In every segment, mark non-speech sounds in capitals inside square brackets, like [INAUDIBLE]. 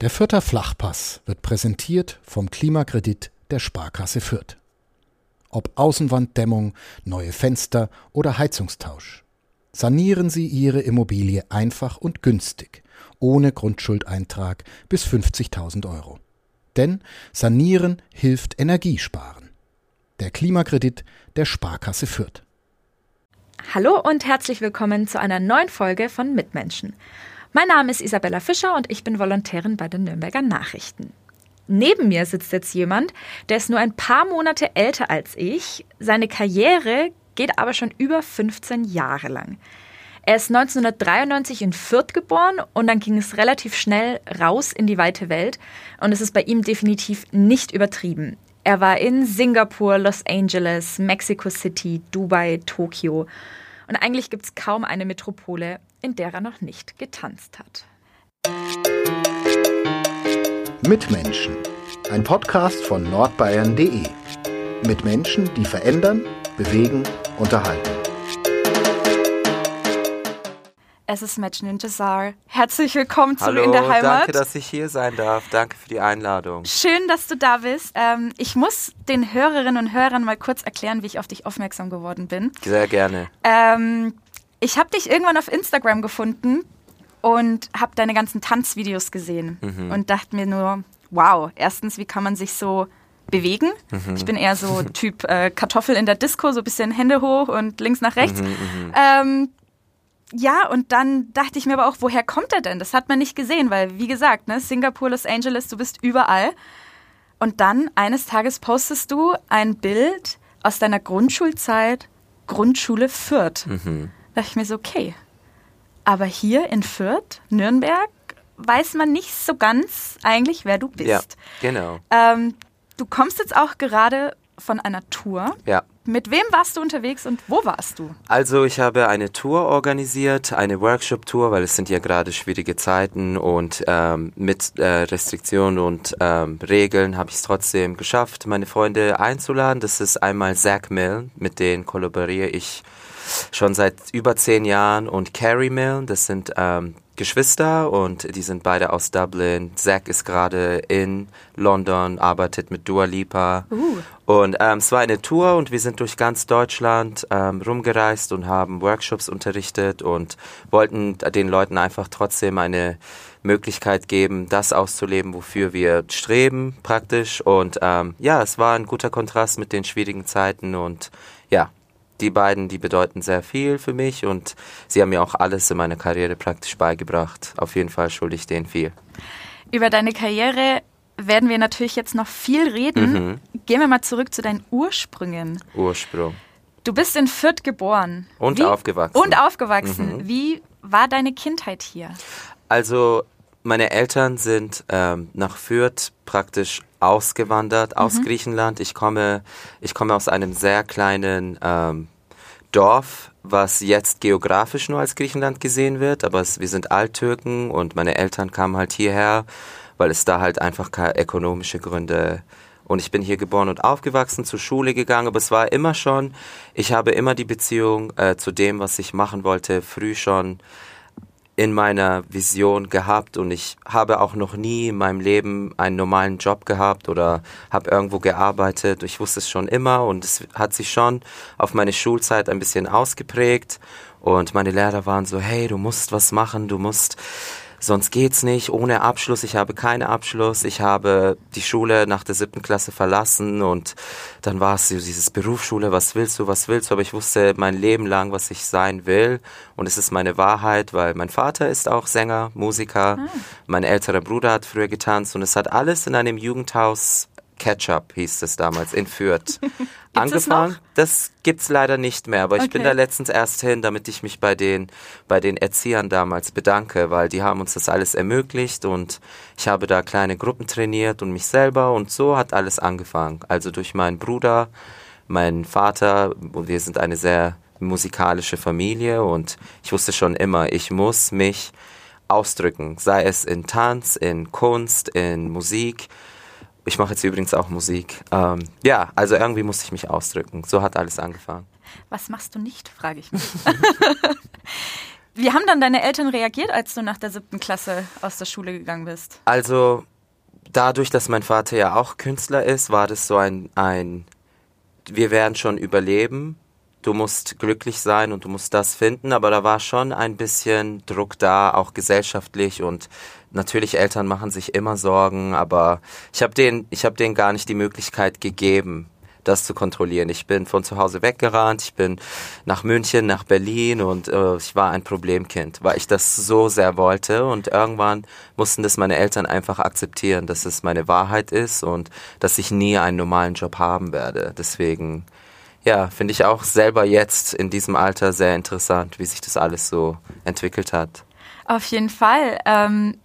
Der Fürther Flachpass wird präsentiert vom Klimakredit der Sparkasse Fürth. Ob Außenwanddämmung, neue Fenster oder Heizungstausch. Sanieren Sie Ihre Immobilie einfach und günstig, ohne Grundschuldeintrag bis 50.000 Euro. Denn Sanieren hilft Energiesparen. Der Klimakredit der Sparkasse Fürth. Hallo und herzlich willkommen zu einer neuen Folge von Mitmenschen. Mein Name ist Isabella Fischer und ich bin Volontärin bei den Nürnberger Nachrichten. Neben mir sitzt jetzt jemand, der ist nur ein paar Monate älter als ich. Seine Karriere geht aber schon über 15 Jahre lang. Er ist 1993 in Fürth geboren und dann ging es relativ schnell raus in die weite Welt und es ist bei ihm definitiv nicht übertrieben. Er war in Singapur, Los Angeles, Mexico City, Dubai, Tokio und eigentlich gibt es kaum eine Metropole, in der er noch nicht getanzt hat. Mitmenschen. Ein Podcast von nordbayern.de. Mit Menschen, die verändern, bewegen, unterhalten. Es ist Match Ninja Zar. Herzlich willkommen zu Hallo, In der Heimat. danke, dass ich hier sein darf. Danke für die Einladung. Schön, dass du da bist. Ähm, ich muss den Hörerinnen und Hörern mal kurz erklären, wie ich auf dich aufmerksam geworden bin. Sehr gerne. Ähm, ich habe dich irgendwann auf Instagram gefunden und habe deine ganzen Tanzvideos gesehen Mhm. und dachte mir nur, wow, erstens, wie kann man sich so bewegen? Mhm. Ich bin eher so [LAUGHS] Typ äh, Kartoffel in der Disco, so ein bisschen Hände hoch und links nach Mhm, rechts. Ähm, ja, und dann dachte ich mir aber auch, woher kommt er denn? Das hat man nicht gesehen, weil, wie gesagt, ne, Singapur, Los Angeles, du bist überall. Und dann eines Tages postest du ein Bild aus deiner Grundschulzeit, Grundschule Fürth. Mhm. Da dachte ich mir so, okay. Aber hier in Fürth, Nürnberg, weiß man nicht so ganz eigentlich, wer du bist. Ja, genau. Ähm, du kommst jetzt auch gerade von einer Tour. Ja. Mit wem warst du unterwegs und wo warst du? Also ich habe eine Tour organisiert, eine Workshop-Tour, weil es sind ja gerade schwierige Zeiten und ähm, mit äh, Restriktionen und ähm, Regeln habe ich es trotzdem geschafft, meine Freunde einzuladen. Das ist einmal Zach Milne, mit denen kollaboriere ich schon seit über zehn Jahren und Carrie Milne, das sind ähm, Geschwister und die sind beide aus Dublin. Zach ist gerade in London, arbeitet mit Dua Lipa. Und ähm, es war eine Tour und wir sind durch ganz Deutschland ähm, rumgereist und haben Workshops unterrichtet und wollten den Leuten einfach trotzdem eine Möglichkeit geben, das auszuleben, wofür wir streben praktisch. Und ähm, ja, es war ein guter Kontrast mit den schwierigen Zeiten und ja, die beiden, die bedeuten sehr viel für mich und sie haben mir auch alles in meiner Karriere praktisch beigebracht. Auf jeden Fall schulde ich denen viel. Über deine Karriere werden wir natürlich jetzt noch viel reden. Mhm. Gehen wir mal zurück zu deinen Ursprüngen. Ursprung. Du bist in Fürth geboren. Und Wie- aufgewachsen. Mhm. Und aufgewachsen. Wie war deine Kindheit hier? Also meine Eltern sind ähm, nach Fürth praktisch ausgewandert aus Griechenland. Ich komme, ich komme aus einem sehr kleinen ähm, Dorf, was jetzt geografisch nur als Griechenland gesehen wird, aber es, wir sind Alttürken und meine Eltern kamen halt hierher, weil es da halt einfach keine ökonomische Gründe und ich bin hier geboren und aufgewachsen, zur Schule gegangen, aber es war immer schon, ich habe immer die Beziehung äh, zu dem, was ich machen wollte, früh schon in meiner Vision gehabt und ich habe auch noch nie in meinem Leben einen normalen Job gehabt oder habe irgendwo gearbeitet. Ich wusste es schon immer und es hat sich schon auf meine Schulzeit ein bisschen ausgeprägt und meine Lehrer waren so, hey, du musst was machen, du musst sonst geht's nicht, ohne Abschluss. Ich habe keinen Abschluss. Ich habe die Schule nach der siebten Klasse verlassen und dann war es so dieses Berufsschule, was willst du, was willst du? Aber ich wusste mein Leben lang, was ich sein will und es ist meine Wahrheit, weil mein Vater ist auch Sänger, Musiker, mein älterer Bruder hat früher getanzt und es hat alles in einem Jugendhaus Ketchup hieß es damals in Fürth. [LAUGHS] Angefangen. noch? Das gibt's leider nicht mehr, aber ich bin Okay. da letztens erst hin, damit ich mich bei den bei den Erziehern damals bedanke, weil die haben uns das alles ermöglicht und ich habe da kleine Gruppen trainiert und mich selber und so hat alles angefangen. Also durch meinen Bruder, meinen Vater, wir sind eine sehr musikalische Familie und ich wusste schon immer, ich muss mich ausdrücken, sei es in Tanz, in Kunst, in Musik. Ich mache jetzt übrigens auch Musik. Ähm, ja, also irgendwie musste ich mich ausdrücken. So hat alles angefangen. Was machst du nicht, frage ich mich. [LAUGHS] Wie haben dann deine Eltern reagiert, als du nach der siebten Klasse aus der Schule gegangen bist? Also dadurch, dass mein Vater ja auch Künstler ist, war das so ein, ein wir werden schon überleben. Du musst glücklich sein und du musst das finden, aber da war schon ein bisschen Druck da, auch gesellschaftlich und natürlich Eltern machen sich immer Sorgen, aber ich habe denen, ich habe denen gar nicht die Möglichkeit gegeben, das zu kontrollieren. Ich bin von zu Hause weggerannt, ich bin nach München, nach Berlin und äh, ich war ein Problemkind, weil ich das so sehr wollte und irgendwann mussten das meine Eltern einfach akzeptieren, dass es meine Wahrheit ist und dass ich nie einen normalen Job haben werde. Deswegen, ja, finde ich auch selber jetzt in diesem Alter sehr interessant, wie sich das alles so entwickelt hat. Auf jeden Fall. Ähm,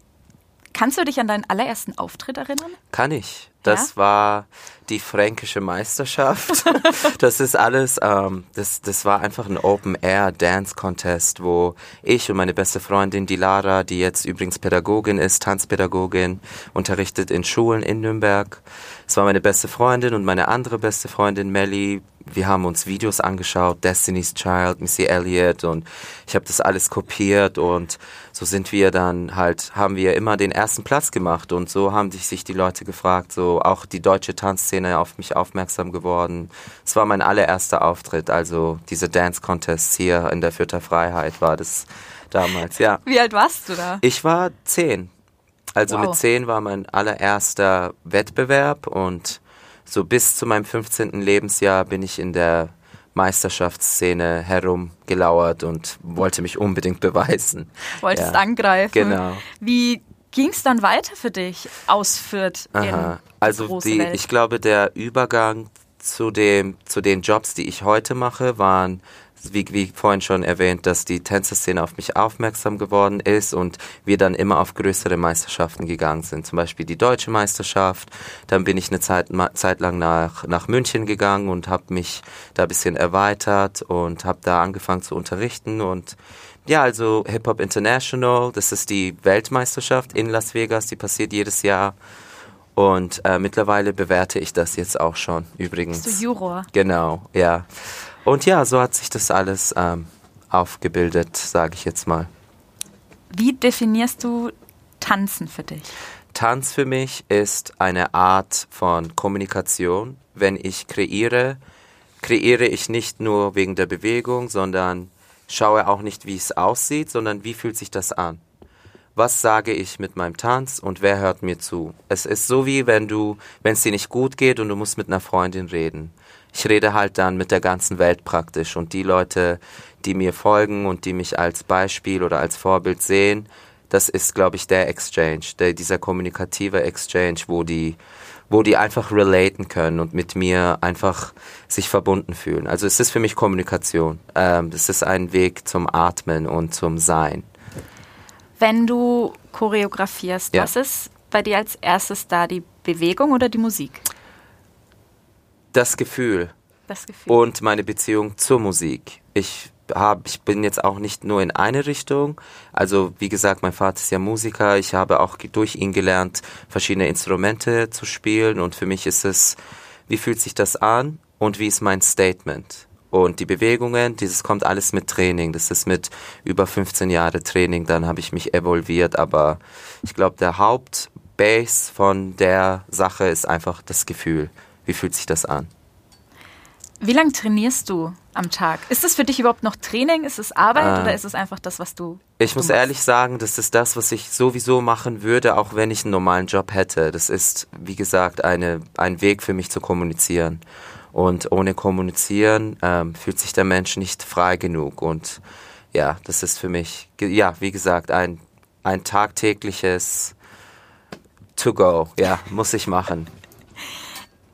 kannst du dich an deinen allerersten Auftritt erinnern? Kann ich. Das ja? war die fränkische Meisterschaft. [LAUGHS] das ist alles, ähm, das, das war einfach ein Open-Air-Dance-Contest, wo ich und meine beste Freundin, die Lara, die jetzt übrigens Pädagogin ist, Tanzpädagogin, unterrichtet in Schulen in Nürnberg. Es war meine beste Freundin und meine andere beste Freundin, Melly, wir haben uns Videos angeschaut, Destiny's Child, Missy Elliott und ich habe das alles kopiert und so sind wir dann halt, haben wir immer den ersten Platz gemacht und so haben sich die Leute gefragt, so auch die deutsche Tanzszene auf mich aufmerksam geworden. Es war mein allererster Auftritt, also diese Dance Contests hier in der Fürther Freiheit war das damals, ja. Wie alt warst du da? Ich war zehn. Also wow. mit zehn war mein allererster Wettbewerb und so bis zu meinem 15. Lebensjahr bin ich in der Meisterschaftsszene herumgelauert und wollte mich unbedingt beweisen. Wolltest ja. angreifen. Genau. Wie ging es dann weiter für dich aus Fürth? Aha. also die, ich glaube, der Übergang zu dem, zu den Jobs, die ich heute mache, waren wie, wie vorhin schon erwähnt, dass die Tänzerszene auf mich aufmerksam geworden ist und wir dann immer auf größere Meisterschaften gegangen sind. Zum Beispiel die deutsche Meisterschaft. Dann bin ich eine Zeit, Zeit lang nach, nach München gegangen und habe mich da ein bisschen erweitert und habe da angefangen zu unterrichten und ja, also Hip Hop International, das ist die Weltmeisterschaft in Las Vegas, die passiert jedes Jahr. Und äh, mittlerweile bewerte ich das jetzt auch schon, übrigens. Bist du Juror? Genau, ja. Und ja, so hat sich das alles ähm, aufgebildet, sage ich jetzt mal. Wie definierst du Tanzen für dich? Tanz für mich ist eine Art von Kommunikation. Wenn ich kreiere, kreiere ich nicht nur wegen der Bewegung, sondern schaue auch nicht, wie es aussieht, sondern wie fühlt sich das an. Was sage ich mit meinem Tanz und wer hört mir zu? Es ist so wie wenn du, wenn es dir nicht gut geht und du musst mit einer Freundin reden ich rede halt dann mit der ganzen Welt praktisch und die Leute, die mir folgen und die mich als Beispiel oder als Vorbild sehen, das ist, glaube ich, der Exchange, der, dieser kommunikative Exchange, wo die, wo die einfach relaten können und mit mir einfach sich verbunden fühlen. Also es ist für mich Kommunikation. Ähm, es ist ein Weg zum Atmen und zum Sein. Wenn du choreografierst, ja. was ist bei dir als erstes da, die Bewegung oder die Musik? Das Gefühl. Das Gefühl. Und meine Beziehung zur Musik. Ich hab, ich bin jetzt auch nicht nur in eine Richtung. Also wie gesagt, mein Vater ist ja Musiker. Ich habe auch durch ihn gelernt, verschiedene Instrumente zu spielen. Und für mich ist es, wie fühlt sich das an und wie ist mein Statement? Und die Bewegungen, dieses kommt alles mit Training. Das ist mit über 15 Jahre Training. Dann habe ich mich evolviert. Aber ich glaube, der Hauptbase von der Sache ist einfach das Gefühl. Wie fühlt sich das an? Wie lange trainierst du am Tag? Ist das für dich überhaupt noch Training? Ist es Arbeit äh, oder ist es einfach das, was du. Ich du muss machst? ehrlich sagen, das ist das, was ich sowieso machen würde, auch wenn ich einen normalen Job hätte. Das ist, wie gesagt, eine, ein Weg für mich zu kommunizieren. Und ohne Kommunizieren ähm, fühlt sich der Mensch nicht frei genug. Und ja, das ist für mich, ja, wie gesagt, ein, ein tagtägliches To-Go. Ja, muss ich machen.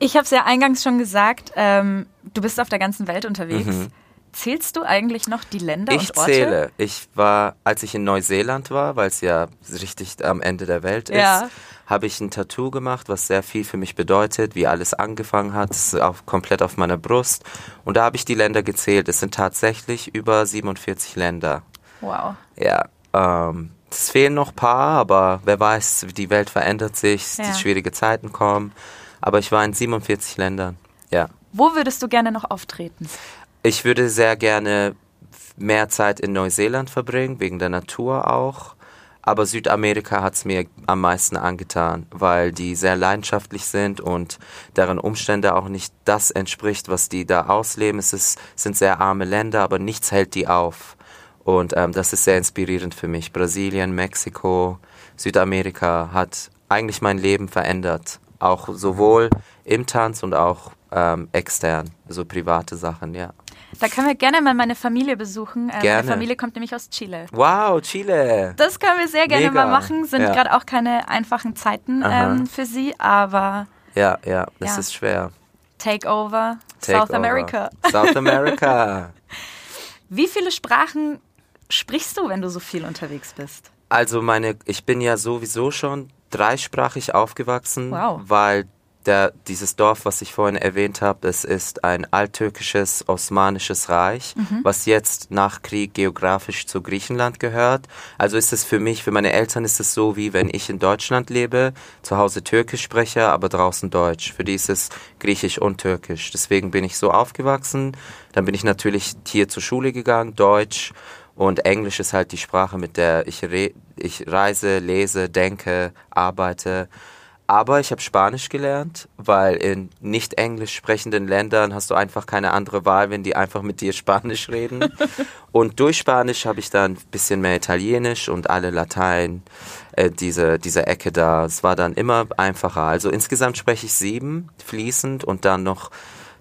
Ich habe es ja eingangs schon gesagt, ähm, du bist auf der ganzen Welt unterwegs. Mhm. Zählst du eigentlich noch die Länder ich und Orte? Ich zähle. Ich war, als ich in Neuseeland war, weil es ja richtig am Ende der Welt ist, ja. habe ich ein Tattoo gemacht, was sehr viel für mich bedeutet, wie alles angefangen hat, das ist auch komplett auf meiner Brust. Und da habe ich die Länder gezählt. Es sind tatsächlich über 47 Länder. Wow. Ja. Ähm, es fehlen noch ein paar, aber wer weiß, die Welt verändert sich, ja. die schwierige Zeiten kommen. Aber ich war in 47 Ländern, ja. Wo würdest du gerne noch auftreten? Ich würde sehr gerne mehr Zeit in Neuseeland verbringen, wegen der Natur auch. Aber Südamerika hat es mir am meisten angetan, weil die sehr leidenschaftlich sind und deren Umstände auch nicht das entspricht, was die da ausleben. Es ist, sind sehr arme Länder, aber nichts hält die auf. Und ähm, das ist sehr inspirierend für mich. Brasilien, Mexiko, Südamerika hat eigentlich mein Leben verändert. Auch sowohl im Tanz und auch ähm, extern, so private Sachen, ja. Da können wir gerne mal meine Familie besuchen. Ähm, Gerne. Meine Familie kommt nämlich aus Chile. Wow, Chile. Das können wir sehr gerne Mega. mal machen. Sind Ja. gerade auch keine einfachen Zeiten ähm, für sie, aber Ja, ja, das Ja. ist schwer. Takeover, Take South over. America. South America. [LAUGHS] Wie viele Sprachen sprichst du, wenn du so viel unterwegs bist? Also meine, ich bin ja sowieso schon dreisprachig aufgewachsen, Wow. weil der, dieses Dorf, was ich vorhin erwähnt habe, es ist ein alttürkisches osmanisches Reich, was jetzt nach Krieg geografisch zu Griechenland gehört. Also ist es für mich, für meine Eltern ist es so, wie wenn ich in Deutschland lebe, zu Hause Türkisch spreche, aber draußen Deutsch. Für die ist es Griechisch und Türkisch. Deswegen bin ich so aufgewachsen. Dann bin ich natürlich hier zur Schule gegangen, Deutsch. Und Englisch ist halt die Sprache, mit der ich, re ich reise, lese, denke, arbeite. Aber ich habe Spanisch gelernt, weil in nicht englisch sprechenden Ländern hast du einfach keine andere Wahl, wenn die einfach mit dir [LAUGHS] Spanisch reden. und durch Spanisch habe ich dann ein bisschen mehr Italienisch und alle Latein, äh, diese, diese Ecke da. Es war dann immer einfacher. Also insgesamt spreche ich sieben fließend und dann noch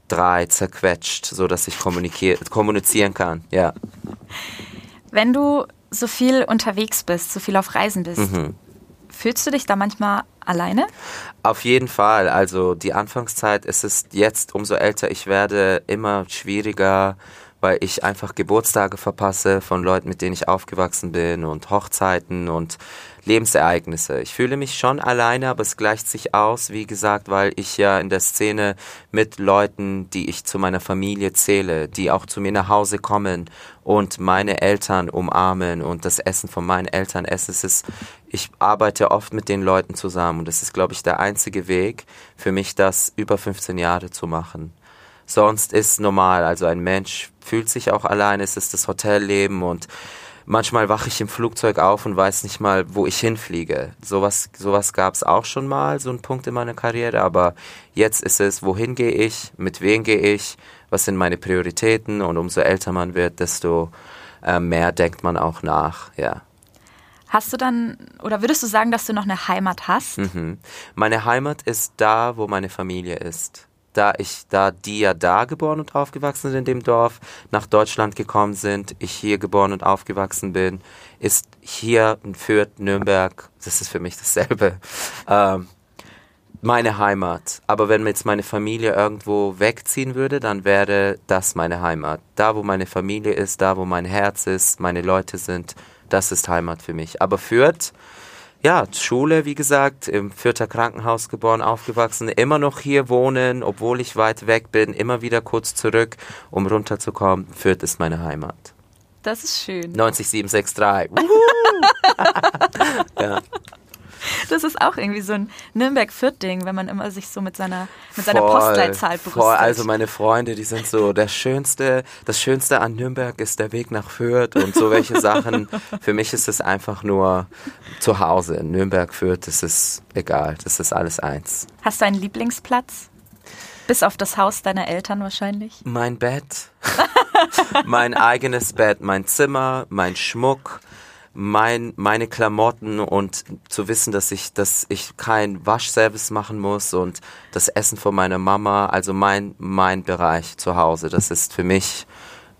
drei zerquetscht, so dass ich kommunizier- kommunizieren kann. Ja. Wenn du so viel unterwegs bist, so viel auf Reisen bist, Mhm. fühlst du dich da manchmal alleine? Auf jeden Fall. Also die Anfangszeit ist es jetzt, umso älter ich werde, immer schwieriger, weil ich einfach Geburtstage verpasse von Leuten, mit denen ich aufgewachsen bin und Hochzeiten und Lebensereignisse. Ich fühle mich schon alleine, aber es gleicht sich aus, wie gesagt, weil ich ja in der Szene mit Leuten, die ich zu meiner Familie zähle, die auch zu mir nach Hause kommen und meine Eltern umarmen und das Essen von meinen Eltern essen. Es ist, ich arbeite oft mit den Leuten zusammen und das ist, glaube ich, der einzige Weg für mich, das über 15 Jahre zu machen. Sonst ist normal, also ein Mensch fühlt sich auch allein, es ist das Hotelleben und manchmal wache ich im Flugzeug auf und weiß nicht mal, wo ich hinfliege. Sowas, sowas gab es auch schon mal, so ein Punkt in meiner Karriere, aber jetzt ist es, wohin gehe ich, mit wem gehe ich, was sind meine Prioritäten und umso älter man wird, desto äh, mehr denkt man auch nach, ja. Hast du dann, oder würdest du sagen, dass du noch eine Heimat hast? Mhm. Meine Heimat ist da, wo meine Familie ist. Da ich, da die ja da geboren und aufgewachsen sind in dem Dorf, nach Deutschland gekommen sind, ich hier geboren und aufgewachsen bin, ist hier in Fürth, Nürnberg, das ist für mich dasselbe, ähm, meine Heimat. Aber wenn jetzt meine Familie irgendwo wegziehen würde, dann wäre das meine Heimat. Da, wo meine Familie ist, da, wo mein Herz ist, meine Leute sind, das ist Heimat für mich. Aber Fürth, ja, Schule, wie gesagt, im Fürther Krankenhaus geboren, aufgewachsen, immer noch hier wohnen, obwohl ich weit weg bin, immer wieder kurz zurück, um runterzukommen. Fürth ist meine Heimat. Das ist schön. 90763. [LAUGHS] Wuhu! [LAUGHS] ja, Das ist auch irgendwie so ein Nürnberg-Fürth-Ding, wenn man immer sich so mit seiner, mit seiner voll, Postleitzahl brüstet. voll. Also meine Freunde, die sind so, der schönste, das Schönste an Nürnberg ist der Weg nach Fürth und so welche Sachen. [LAUGHS] Für mich ist es einfach nur zu Hause. Nürnberg, Fürth, das ist egal. Das ist alles eins. Hast du einen Lieblingsplatz? Bis auf das Haus deiner Eltern wahrscheinlich. Mein Bett, [LAUGHS] mein eigenes Bett, mein Zimmer, mein Schmuck, mein, meine Klamotten und zu wissen, dass ich, dass ich kein Waschservice machen muss und das Essen von meiner Mama, also mein, mein Bereich zu Hause, das ist für mich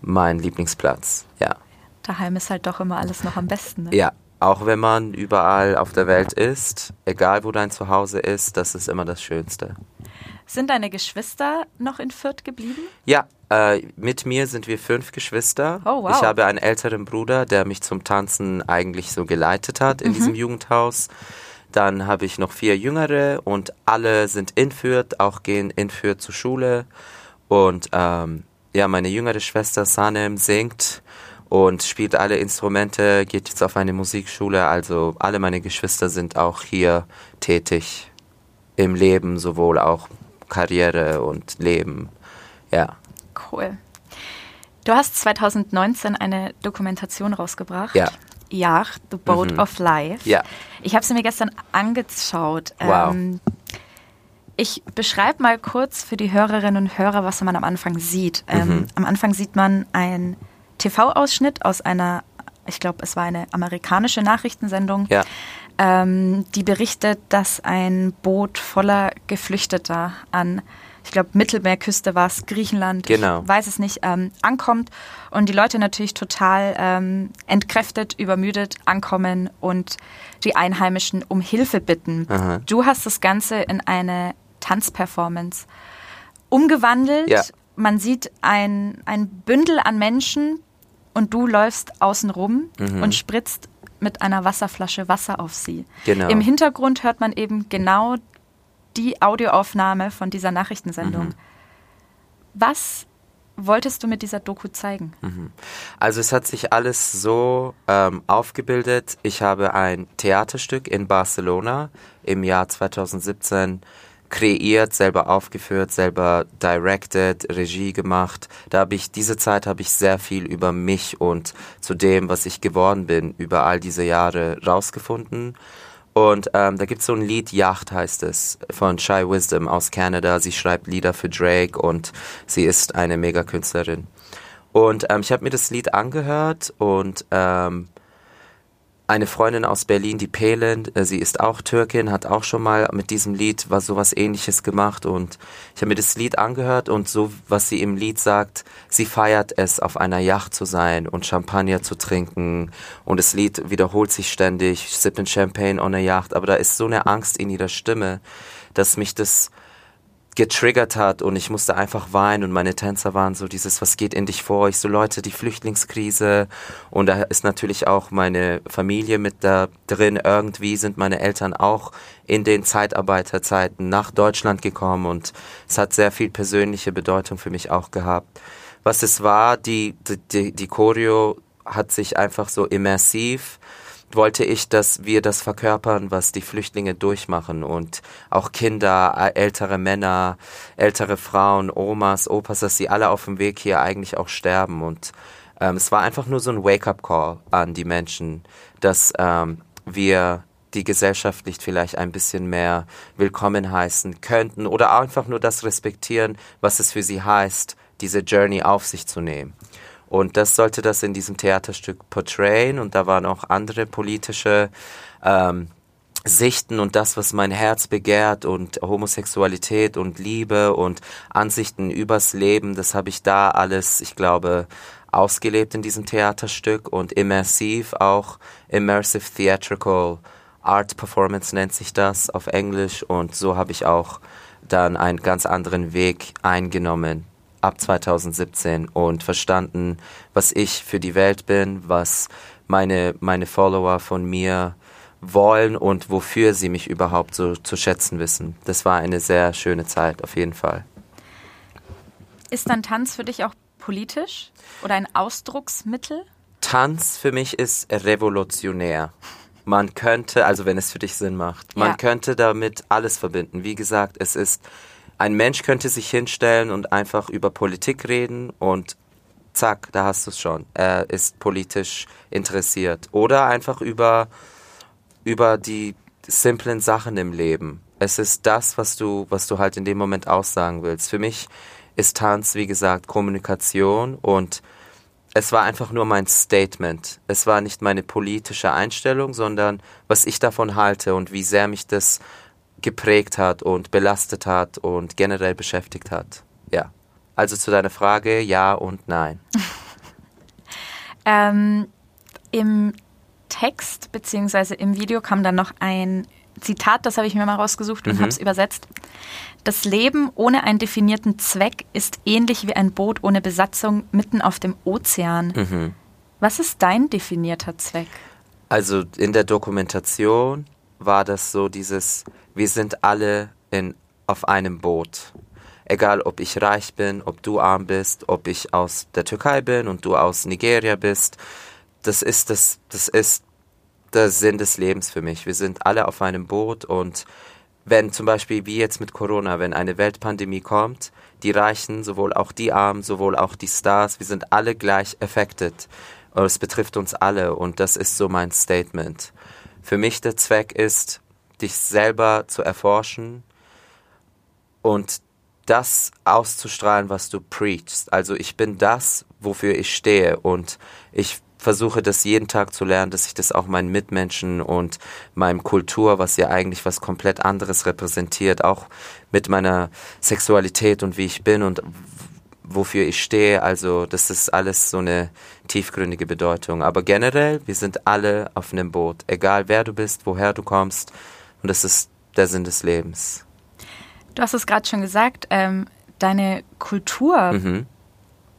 mein Lieblingsplatz. Ja. Daheim ist halt doch immer alles noch am besten. Ne? Ja. Auch wenn man überall auf der Welt ist, egal wo dein Zuhause ist, das ist immer das Schönste. Sind deine Geschwister noch in Fürth geblieben? Ja, äh, mit mir sind wir fünf Geschwister. Oh, wow. Ich habe einen älteren Bruder, der mich zum Tanzen eigentlich so geleitet hat in Mhm. diesem Jugendhaus. Dann habe ich noch vier Jüngere und alle sind in Fürth, auch gehen in Fürth zur Schule. Und ähm, ja, meine jüngere Schwester Sanem singt und spielt alle Instrumente, geht jetzt auf eine Musikschule. Also alle meine Geschwister sind auch hier tätig im Leben, sowohl auch Karriere und Leben. Ja. Cool. Du hast 2019 eine Dokumentation rausgebracht. Ja. Yacht, The Boat Mhm. of Life. Ja. Ich habe sie mir gestern angeschaut. Wow. Ähm, ich beschreibe mal kurz für die Hörerinnen und Hörer, was man am Anfang sieht. Ähm, Mhm. am Anfang sieht man einen TV-Ausschnitt aus einer, ich glaube, es war eine amerikanische Nachrichtensendung, Ja. ähm, die berichtet, dass ein Boot voller Geflüchteter an, ich glaube, Mittelmeerküste war es, Griechenland, Genau. ich weiß es nicht, ähm, ankommt und die Leute natürlich total ähm, entkräftet, übermüdet ankommen und die Einheimischen um Hilfe bitten. Aha. Du hast das Ganze in eine Tanzperformance umgewandelt. Ja. Man sieht ein, ein Bündel an Menschen und du läufst außen rum Mhm. und spritzt mit einer Wasserflasche Wasser auf sie. Genau. Im Hintergrund hört man eben genau die Audioaufnahme von dieser Nachrichtensendung. Mhm. Was wolltest du mit dieser Doku zeigen? Also es hat sich alles so ähm, aufgebildet. Ich habe ein Theaterstück in Barcelona im Jahr 2017 kreiert, selber aufgeführt, selber directed, Regie gemacht. Da habe ich diese Zeit habe ich sehr viel über mich und zu dem, was ich geworden bin, über all diese Jahre rausgefunden. Und ähm, da gibt's so ein Lied, Yacht heißt es, von Shy Wisdom aus Kanada. Sie schreibt Lieder für Drake und sie ist eine Megakünstlerin. Und ähm, ich habe mir das Lied angehört und ähm, eine Freundin aus Berlin, die Pelin, äh, sie ist auch Türkin, hat auch schon mal mit diesem Lied was sowas ähnliches gemacht und ich habe mir das Lied angehört und so, was sie im Lied sagt, sie feiert es, auf einer Yacht zu sein und Champagner zu trinken und das Lied wiederholt sich ständig, sipping Champagne on a Yacht, aber da ist so eine Angst in ihrer Stimme, dass mich das getriggert hat und ich musste einfach weinen und meine Tänzer waren so dieses, was geht in dich vor? Ich so, Leute, die Flüchtlingskrise und da ist natürlich auch meine Familie mit da drin. Irgendwie sind meine Eltern auch in den Zeitarbeiterzeiten nach Deutschland gekommen und es hat sehr viel persönliche Bedeutung für mich auch gehabt. Was es war, die, die, die, Choreo hat sich einfach so immersiv wollte ich, dass wir das verkörpern, was die Flüchtlinge durchmachen und auch Kinder, ältere Männer, ältere Frauen, Omas, Opas, dass sie alle auf dem Weg hier eigentlich auch sterben und ähm, es war einfach nur so ein Wake-up-Call an die Menschen, dass ähm, wir die gesellschaftlich vielleicht ein bisschen mehr willkommen heißen könnten oder einfach nur das respektieren, was es für sie heißt, diese Journey auf sich zu nehmen. Und das sollte das in diesem Theaterstück portrayen. Und da waren auch andere politische ähm, Sichten und das, was mein Herz begehrt und Homosexualität und Liebe und Ansichten übers Leben, das habe ich da alles, ich glaube, ausgelebt in diesem Theaterstück und immersiv auch, immersive theatrical art performance nennt sich das auf Englisch und so habe ich auch dann einen ganz anderen Weg eingenommen ab 2017 und verstanden, was ich für die Welt bin, was meine, meine Follower von mir wollen und wofür sie mich überhaupt so zu schätzen wissen. Das war eine sehr schöne Zeit, auf jeden Fall. Ist dann Tanz für dich auch politisch oder ein Ausdrucksmittel? Tanz für mich ist revolutionär. Man könnte, also wenn es für dich Sinn macht, man Ja. könnte damit alles verbinden. Wie gesagt, es ist, ein Mensch könnte sich hinstellen und einfach über Politik reden und zack, da hast du es schon. Er ist politisch interessiert. Oder einfach über, über die simplen Sachen im Leben. Es ist das, was du, was du halt in dem Moment aussagen willst. Für mich ist Tanz, wie gesagt, Kommunikation und es war einfach nur mein Statement. Es war nicht meine politische Einstellung, sondern was ich davon halte und wie sehr mich das geprägt hat und belastet hat und generell beschäftigt hat. Ja. Also zu deiner Frage, ja und nein. [LAUGHS] Ähm, Im Text beziehungsweise im Video kam dann noch ein Zitat, das habe ich mir mal rausgesucht und Mhm. habe es übersetzt. Das Leben ohne einen definierten Zweck ist ähnlich wie ein Boot ohne Besatzung mitten auf dem Ozean. Mhm. Was ist dein definierter Zweck? Also in der Dokumentation war das so dieses, wir sind alle in, auf einem Boot. Egal, ob ich reich bin, ob du arm bist, ob ich aus der Türkei bin und du aus Nigeria bist. Das ist das, das ist der Sinn des Lebens für mich. Wir sind alle auf einem Boot und wenn zum Beispiel wie jetzt mit Corona, wenn eine Weltpandemie kommt, die Reichen, sowohl auch die Armen, sowohl auch die Stars, wir sind alle gleich affected. Es betrifft uns alle und das ist so mein Statement. Für mich der Zweck ist, dich selber zu erforschen und das auszustrahlen, was du preachst. Also ich bin das, wofür ich stehe und ich versuche das jeden Tag zu lernen, dass ich das auch meinen Mitmenschen und meinem Kultur, was ja eigentlich was komplett anderes repräsentiert, auch mit meiner Sexualität und wie ich bin und wofür ich stehe. Also das ist alles so eine tiefgründige Bedeutung. Aber generell, wir sind alle auf einem Boot, egal wer du bist, woher du kommst. Und das ist der Sinn des Lebens. Du hast es gerade schon gesagt, ähm, deine Kultur, mhm.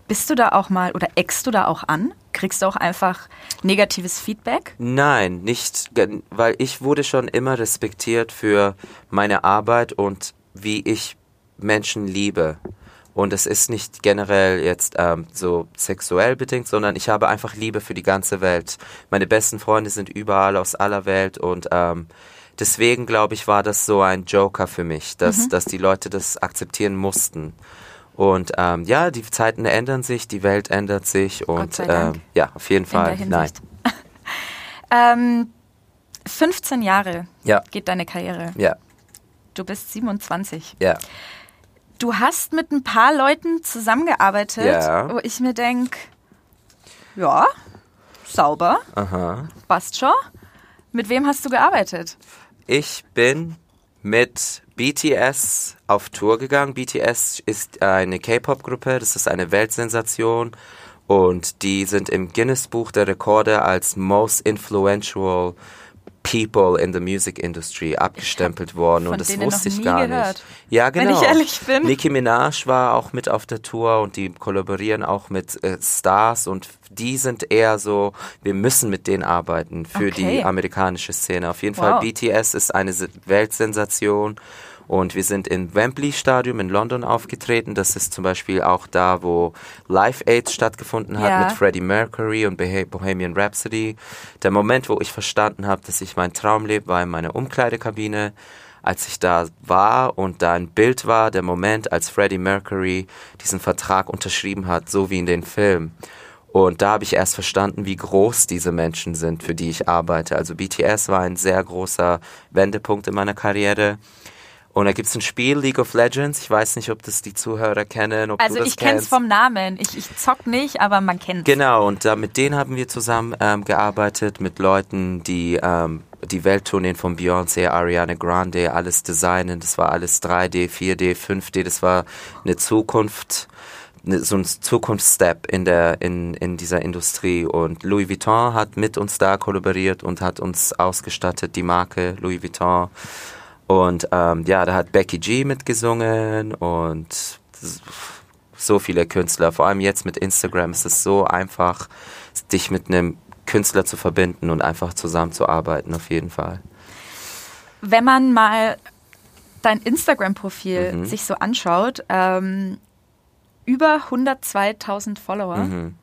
bist du da auch mal oder eckst du da auch an? Kriegst du auch einfach negatives Feedback? Nein, nicht, weil ich wurde schon immer respektiert für meine Arbeit und wie ich Menschen liebe. Und es ist nicht generell jetzt ähm, so sexuell bedingt, sondern ich habe einfach Liebe für die ganze Welt. Meine besten Freunde sind überall aus aller Welt und ähm, deswegen glaube ich, war das so ein Joker für mich, dass, mhm. dass die Leute das akzeptieren mussten. Und ähm, ja, die Zeiten ändern sich, die Welt ändert sich und ähm, ja, auf jeden Fall. Nein. [LAUGHS] ähm, 15 Jahre ja. geht deine Karriere. Ja. Du bist 27. Ja. Du hast mit ein paar Leuten zusammengearbeitet, ja. wo ich mir denke, ja, sauber, Aha. passt schon. Mit wem hast du gearbeitet? Ich bin mit BTS auf Tour gegangen. BTS ist eine K-Pop-Gruppe, das ist eine Weltsensation und die sind im Guinness Buch der Rekorde als Most Influential People in the Music Industry abgestempelt worden und das wusste ich gar gehört. nicht. Ja, genau. Wenn ich ehrlich bin. Nicki Minaj war auch mit auf der Tour und die kollaborieren auch mit äh, Stars und die sind eher so, wir müssen mit denen arbeiten für okay. die amerikanische Szene. Auf jeden wow. Fall BTS ist eine Weltsensation und wir sind im Wembley Stadium in London aufgetreten. Das ist zum Beispiel auch da, wo Live Aid stattgefunden hat ja. mit Freddie Mercury und Bohemian Rhapsody. Der Moment, wo ich verstanden habe, dass ich meinen Traum lebe, war in meiner Umkleidekabine als ich da war und da ein Bild war, der Moment, als Freddie Mercury diesen Vertrag unterschrieben hat, so wie in den Filmen. Und da habe ich erst verstanden, wie groß diese Menschen sind, für die ich arbeite. Also BTS war ein sehr großer Wendepunkt in meiner Karriere. Und da gibt es ein Spiel, League of Legends. Ich weiß nicht, ob das die Zuhörer kennen. Also ich kenne es vom Namen. Ich, ich zock nicht, aber man kennt es. Genau, und da, mit denen haben wir zusammen ähm, gearbeitet, mit Leuten, die ähm, die Welttourneen von Beyoncé, Ariana Grande, alles designen. Das war alles 3D, 4D, 5D. Das war eine Zukunft ne, so ein Zukunftsstep in der in, in dieser Industrie und Louis Vuitton hat mit uns da kollaboriert und hat uns ausgestattet die Marke Louis Vuitton und ähm, ja, da hat Becky G mitgesungen und so viele Künstler. Vor allem jetzt mit Instagram ist es so einfach, dich mit einem Künstler zu verbinden und einfach zusammenzuarbeiten, auf jeden Fall. Wenn man mal dein Instagram-Profil mhm. sich so anschaut, ähm, über 102.000 Follower. Mhm.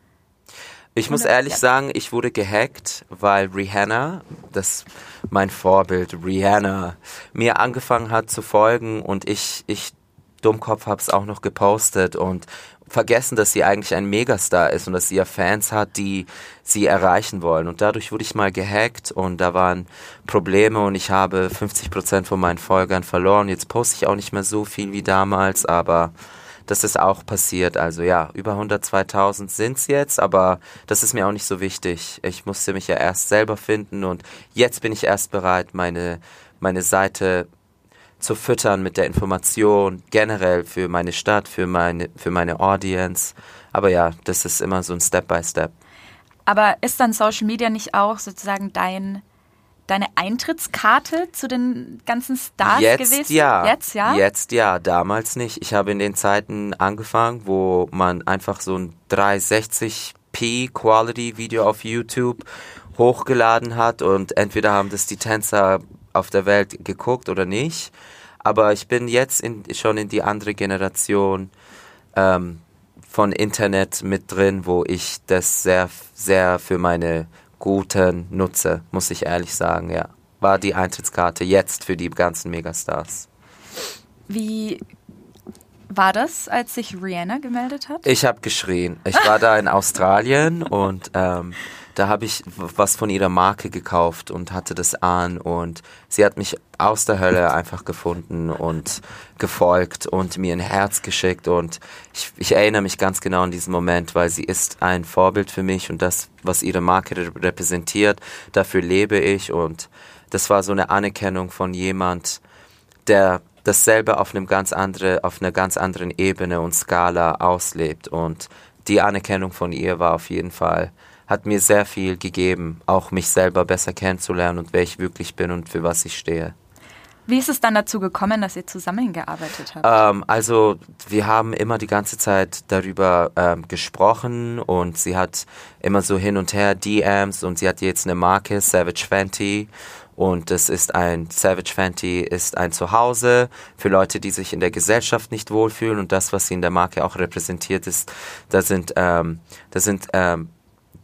Ich muss ehrlich sagen, ich wurde gehackt, weil Rihanna, das mein Vorbild, Rihanna, mir angefangen hat zu folgen und ich, ich Dummkopf habe es auch noch gepostet und vergessen, dass sie eigentlich ein Megastar ist und dass sie ja Fans hat, die sie erreichen wollen. Und dadurch wurde ich mal gehackt und da waren Probleme und ich habe 50 Prozent von meinen Folgern verloren. Jetzt poste ich auch nicht mehr so viel wie damals, aber das ist auch passiert. Also ja, über 102.000 sind es jetzt, aber das ist mir auch nicht so wichtig. Ich musste mich ja erst selber finden und jetzt bin ich erst bereit, meine, meine Seite zu füttern mit der Information generell für meine Stadt, für meine, für meine Audience. Aber ja, das ist immer so ein Step by Step. Aber ist dann Social Media nicht auch sozusagen dein deine Eintrittskarte zu den ganzen Stars Jetzt gewesen? Ja. Jetzt ja. Jetzt ja, damals nicht. Ich habe in den Zeiten angefangen, wo man einfach so ein 360p Quality Video auf YouTube hochgeladen hat und entweder haben das die Tänzer auf der Welt geguckt oder nicht. Aber ich bin jetzt in, schon in die andere Generation ähm, von Internet mit drin, wo ich das sehr, sehr für meine guten nutze, muss ich ehrlich sagen, ja. war die Eintrittskarte jetzt für die ganzen Megastars. Wie war das, als sich Rihanna gemeldet hat? Ich habe geschrien. Ich war da in Australien und ähm, da habe ich was von ihrer Marke gekauft und hatte das an und sie hat mich aus der Hölle einfach gefunden und gefolgt und mir ein Herz geschickt und ich, ich erinnere mich ganz genau an diesen Moment, weil sie ist ein Vorbild für mich und das, was ihre Marke repräsentiert, dafür lebe ich und das war so eine Anerkennung von jemand, der dasselbe auf einem ganz andere, auf einer ganz anderen Ebene und Skala auslebt und die Anerkennung von ihr war auf jeden Fall hat mir sehr viel gegeben, auch mich selber besser kennenzulernen und wer ich wirklich bin und für was ich stehe. Wie ist es dann dazu gekommen, dass ihr zusammengearbeitet habt? Ähm, also wir haben immer die ganze Zeit darüber ähm, gesprochen und sie hat immer so hin und her DMs und sie hat jetzt eine Marke, Savage Fenty. Und das ist ein, Savage Fenty ist ein Zuhause für Leute, die sich in der Gesellschaft nicht wohlfühlen. Und das, was sie in der Marke auch repräsentiert ist, da sind, ähm, da sind ähm,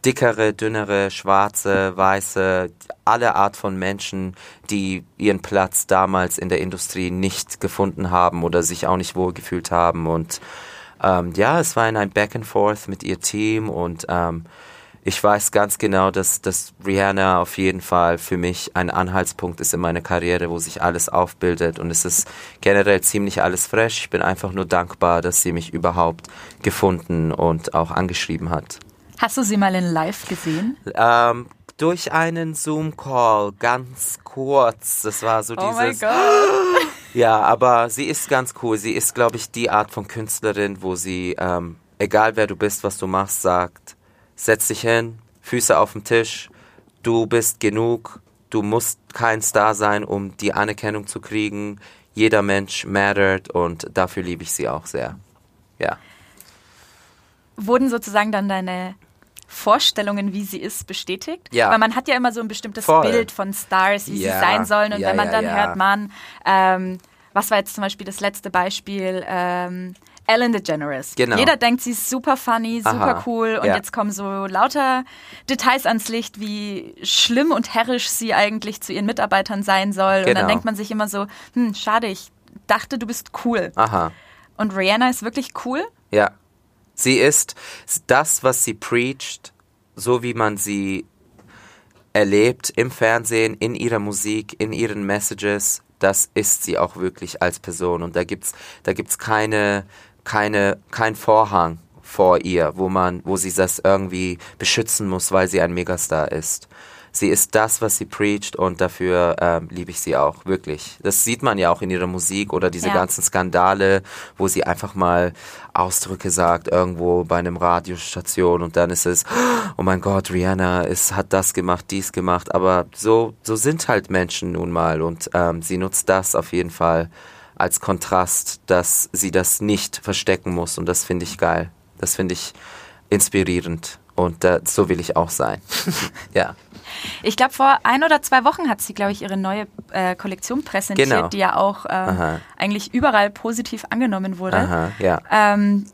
dickere, dünnere, schwarze, weiße, alle Art von Menschen, die ihren Platz damals in der Industrie nicht gefunden haben oder sich auch nicht wohlgefühlt haben. Und ähm, ja, es war ein Back and Forth mit ihr Team und ähm, ich weiß ganz genau, dass, dass Rihanna auf jeden Fall für mich ein Anhaltspunkt ist in meiner Karriere, wo sich alles aufbildet und es ist generell ziemlich alles fresh. Ich bin einfach nur dankbar, dass sie mich überhaupt gefunden und auch angeschrieben hat. Hast du sie mal in live gesehen? Ähm, durch einen Zoom-Call, ganz kurz. Das war so oh dieses. Oh mein Gott. [GASPS] Ja, aber sie ist ganz cool. Sie ist, glaube ich, die Art von Künstlerin, wo sie, ähm, egal wer du bist, was du machst, sagt, setz dich hin, Füße auf den Tisch, du bist genug, du musst kein Star sein, um die Anerkennung zu kriegen. Jeder Mensch mattert und dafür liebe ich sie auch sehr. Ja. Wurden sozusagen dann deine Vorstellungen, wie sie ist, bestätigt. Ja. Weil man hat ja immer so ein bestimmtes Voll. Bild von Stars, wie Ja. sie sein sollen. Und Ja, wenn man dann hört, man, ähm, was war jetzt zum Beispiel das letzte Beispiel? Ähm, Ellen DeGeneres. Genau. Jeder denkt, sie ist super funny, super Aha. cool und Ja. jetzt kommen so lauter Details ans Licht, wie schlimm und herrisch sie eigentlich zu ihren Mitarbeitern sein soll. Und dann Genau. denkt man sich immer so, hm, schade, ich dachte, du bist cool. Aha. Und Rihanna ist wirklich cool. Ja. Sie ist das, was sie preacht, so wie man sie erlebt im Fernsehen, in ihrer Musik, in ihren Messages, das ist sie auch wirklich als Person. Und da gibt's, da gibt's keine, keine, kein Vorhang vor ihr, wo man, wo sie das irgendwie beschützen muss, weil sie ein Megastar ist. Sie ist das, was sie preacht und dafür ähm, liebe ich sie auch, wirklich. Das sieht man ja auch in ihrer Musik oder diese Ja. ganzen Skandale, wo sie einfach mal Ausdrücke sagt irgendwo bei einem Radiostation und dann ist es, oh mein Gott, Rihanna ist, hat das gemacht, dies gemacht, aber so, so sind halt Menschen nun mal und ähm, sie nutzt das auf jeden Fall als Kontrast, dass sie das nicht verstecken muss und das finde ich geil. Das finde ich inspirierend und äh, so will ich auch sein. [LAUGHS] ja. Ich glaube, vor ein oder zwei Wochen hat sie, glaube ich, ihre neue äh, Kollektion präsentiert, Genau. die ja auch ähm, Aha. eigentlich überall positiv angenommen wurde. Aha, ja. Ähm,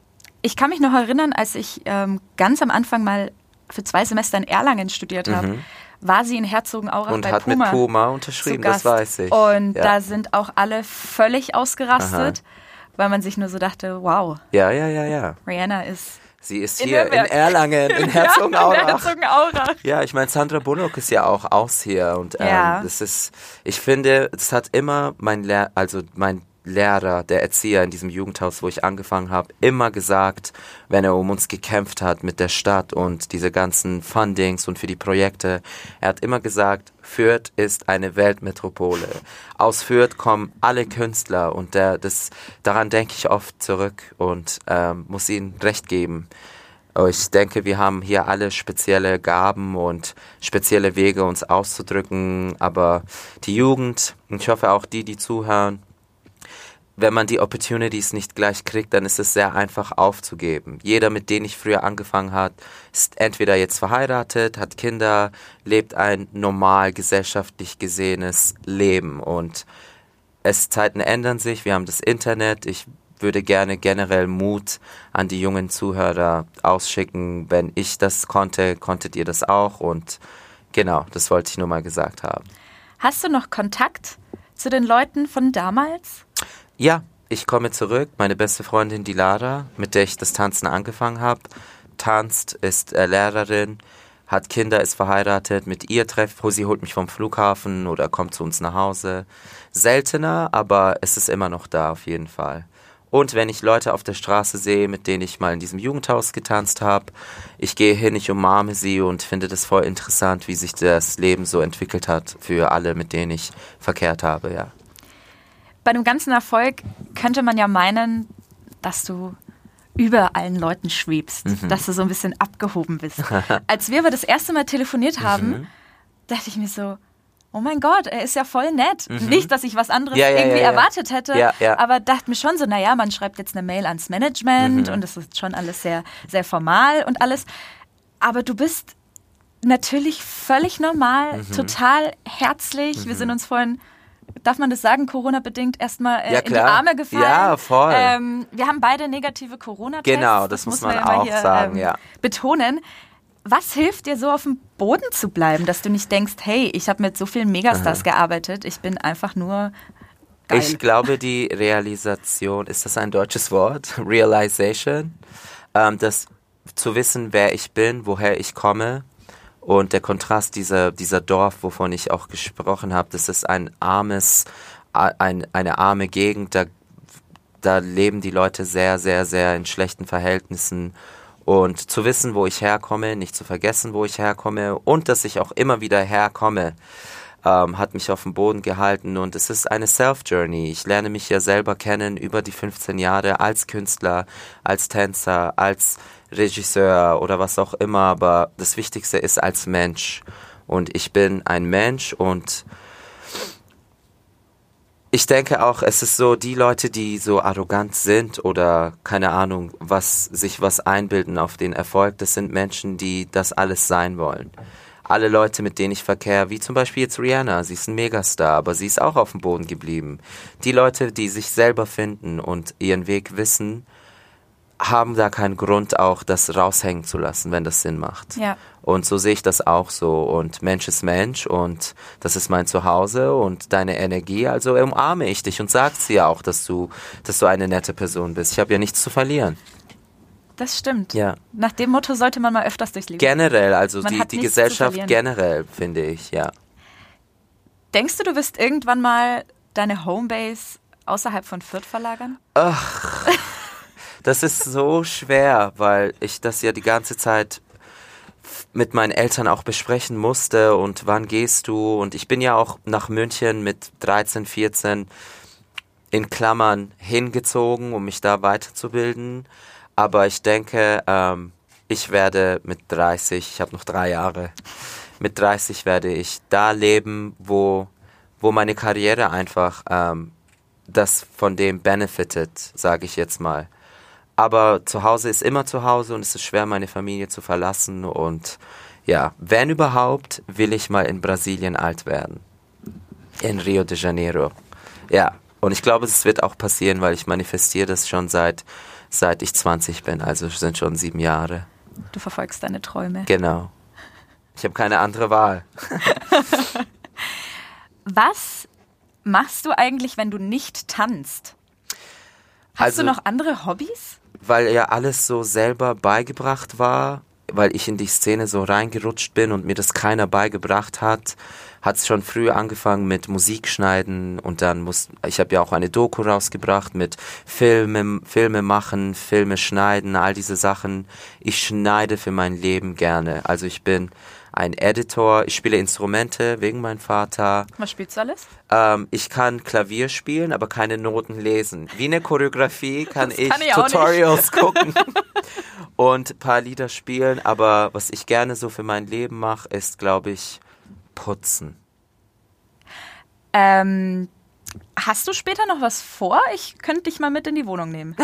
ich kann mich noch erinnern, als ich ähm, ganz am Anfang mal für zwei Semester in Erlangen studiert habe, war sie in Herzogenaurach Mhm. Und bei hat Puma. mit Puma unterschrieben, das weiß ich. Und ja. da sind auch alle völlig ausgerastet, weil man sich nur so dachte, wow, ja, ja, ja, ja. Rihanna ist Sie ist In hier in. Erlangen, in [LAUGHS] Ja, Herzogenaurach. Herzogenaurach. Ja, ich meine, Sandra Bullock ist ja auch aus hier und ähm, Ja. das ist, ich finde, es hat immer mein Lehr also mein Lehrer, der Erzieher in diesem Jugendhaus, wo ich angefangen habe, immer gesagt, wenn er um uns gekämpft hat mit der Stadt und diese ganzen Fundings und für die Projekte, er hat immer gesagt, Fürth ist eine Weltmetropole. Aus Fürth kommen alle Künstler und der, das, daran denke ich oft zurück und ähm, muss ihnen recht geben. Oh, Ich denke, wir haben hier alle spezielle Gaben und spezielle Wege, uns auszudrücken. Aber die Jugend, ich hoffe auch die, die zuhören, wenn man die Opportunities nicht gleich kriegt, dann ist es sehr einfach aufzugeben. Jeder, mit dem ich früher angefangen hat, ist entweder jetzt verheiratet, hat Kinder, lebt ein normal gesellschaftlich gesehenes Leben und es Zeiten ändern sich. Wir haben das Internet. Ich würde gerne generell Mut an die jungen Zuhörer ausschicken. Wenn ich das konnte, konntet ihr das auch und genau, das wollte ich nur mal gesagt haben. Hast du noch Kontakt zu den Leuten von damals? Ja, ich komme zurück. Meine beste Freundin, die Lara, mit der ich das Tanzen angefangen habe, tanzt, ist äh, Lehrerin, hat Kinder, ist verheiratet. Mit ihr treffe sie holt mich vom Flughafen oder kommt zu uns nach Hause. Seltener, aber es ist immer noch da auf jeden Fall. Und wenn ich Leute auf der Straße sehe, mit denen ich mal in diesem Jugendhaus getanzt habe, ich gehe hin, ich umarme sie und finde das voll interessant, wie sich das Leben so entwickelt hat für alle, mit denen ich verkehrt habe, ja. Bei dem ganzen Erfolg könnte man ja meinen, dass du über allen Leuten schwebst, mhm. dass du so ein bisschen abgehoben bist. [LAUGHS] Als wir aber das erste Mal telefoniert haben, mhm. dachte ich mir so, oh mein Gott, er ist ja voll nett. Mhm. Nicht, dass ich was anderes ja, ja, irgendwie ja, erwartet hätte, aber dachte mir schon so, naja, man schreibt jetzt eine Mail ans Management mhm. und es ist schon alles sehr, sehr formal und alles. Aber du bist natürlich völlig normal, mhm. total herzlich. Wir sind mhm. uns vorhin darf man das sagen, Corona-bedingt erstmal äh, ja, in die Arme gefallen. Ja, voll. Ähm, wir haben beide negative Corona-Tests. Genau, das, das muss man, man ja auch hier, sagen, ähm, ja. Betonen. Was hilft dir so auf dem Boden zu bleiben, dass du nicht denkst, hey, ich habe mit so vielen Megastars Aha. gearbeitet, ich bin einfach nur geil. Ich glaube, die Realisation, ist das ein deutsches Wort? Realization? Ähm, das zu wissen, wer ich bin, woher ich komme und der Kontrast dieser, dieser Dorf, wovon ich auch gesprochen habe, das ist ein armes, ein, eine arme Gegend, da, da leben die Leute sehr, sehr, sehr in schlechten Verhältnissen. Und zu wissen, wo ich herkomme, nicht zu vergessen, wo ich herkomme und dass ich auch immer wieder herkomme, ähm, hat mich auf dem Boden gehalten. Und es ist eine Self-Journey. Ich lerne mich ja selber kennen über die 15 Jahre als Künstler, als Tänzer, als Regisseur oder was auch immer, aber das Wichtigste ist als Mensch. Und ich bin ein Mensch und ich denke auch, es ist so, die Leute, die so arrogant sind oder keine Ahnung, was sich was einbilden auf den Erfolg, das sind Menschen, die das alles sein wollen. Alle Leute, mit denen ich verkehre, wie zum Beispiel jetzt Rihanna, sie ist ein Megastar, aber sie ist auch auf dem Boden geblieben. Die Leute, die sich selber finden und ihren Weg wissen, haben da keinen Grund, auch das raushängen zu lassen, wenn das Sinn macht. Ja. Und so sehe ich das auch so. Und Mensch ist Mensch und das ist mein Zuhause und deine Energie. Also umarme ich dich und sag sie ja auch, dass du, dass du eine nette Person bist. Ich habe ja nichts zu verlieren. Das stimmt. Ja. Nach dem Motto sollte man mal öfters durchleben. Generell, also man die, die Gesellschaft generell, finde ich, ja. Denkst du, du wirst irgendwann mal deine Homebase außerhalb von Fürth verlagern? Ach. [LAUGHS] Das ist so schwer, weil ich das ja die ganze Zeit mit meinen Eltern auch besprechen musste und wann gehst du und ich bin ja auch nach München mit 13, 14 in Klammern hingezogen, um mich da weiterzubilden. Aber ich denke, ähm, ich werde mit 30, ich habe noch drei Jahre, mit 30 werde ich da leben, wo, wo meine Karriere einfach ähm, das von dem benefitet, sage ich jetzt mal. Aber zu Hause ist immer zu Hause und es ist schwer, meine Familie zu verlassen. Und ja, wenn überhaupt, will ich mal in Brasilien alt werden. In Rio de Janeiro. Ja, und ich glaube, es wird auch passieren, weil ich manifestiere das schon seit, seit ich 20 bin. Also sind schon sieben Jahre. Du verfolgst deine Träume. Genau. Ich habe keine andere Wahl. [LAUGHS] Was machst du eigentlich, wenn du nicht tanzt? Hast also, du noch andere Hobbys? Weil ja alles so selber beigebracht war, weil ich in die Szene so reingerutscht bin und mir das keiner beigebracht hat, hat es schon früh angefangen mit Musik schneiden und dann muss ich habe ja auch eine Doku rausgebracht mit Filme Filme machen, Filme schneiden, all diese Sachen. Ich schneide für mein Leben gerne. Also ich bin ein Editor, ich spiele Instrumente wegen meinem Vater. Was spielst du alles? Ähm, ich kann Klavier spielen, aber keine Noten lesen. Wie eine Choreografie kann ich, kann ich Tutorials [LAUGHS] gucken und ein paar Lieder spielen, aber was ich gerne so für mein Leben mache, ist, glaube ich, putzen. Ähm, Hast du später noch was vor? Ich könnte dich mal mit in die Wohnung nehmen.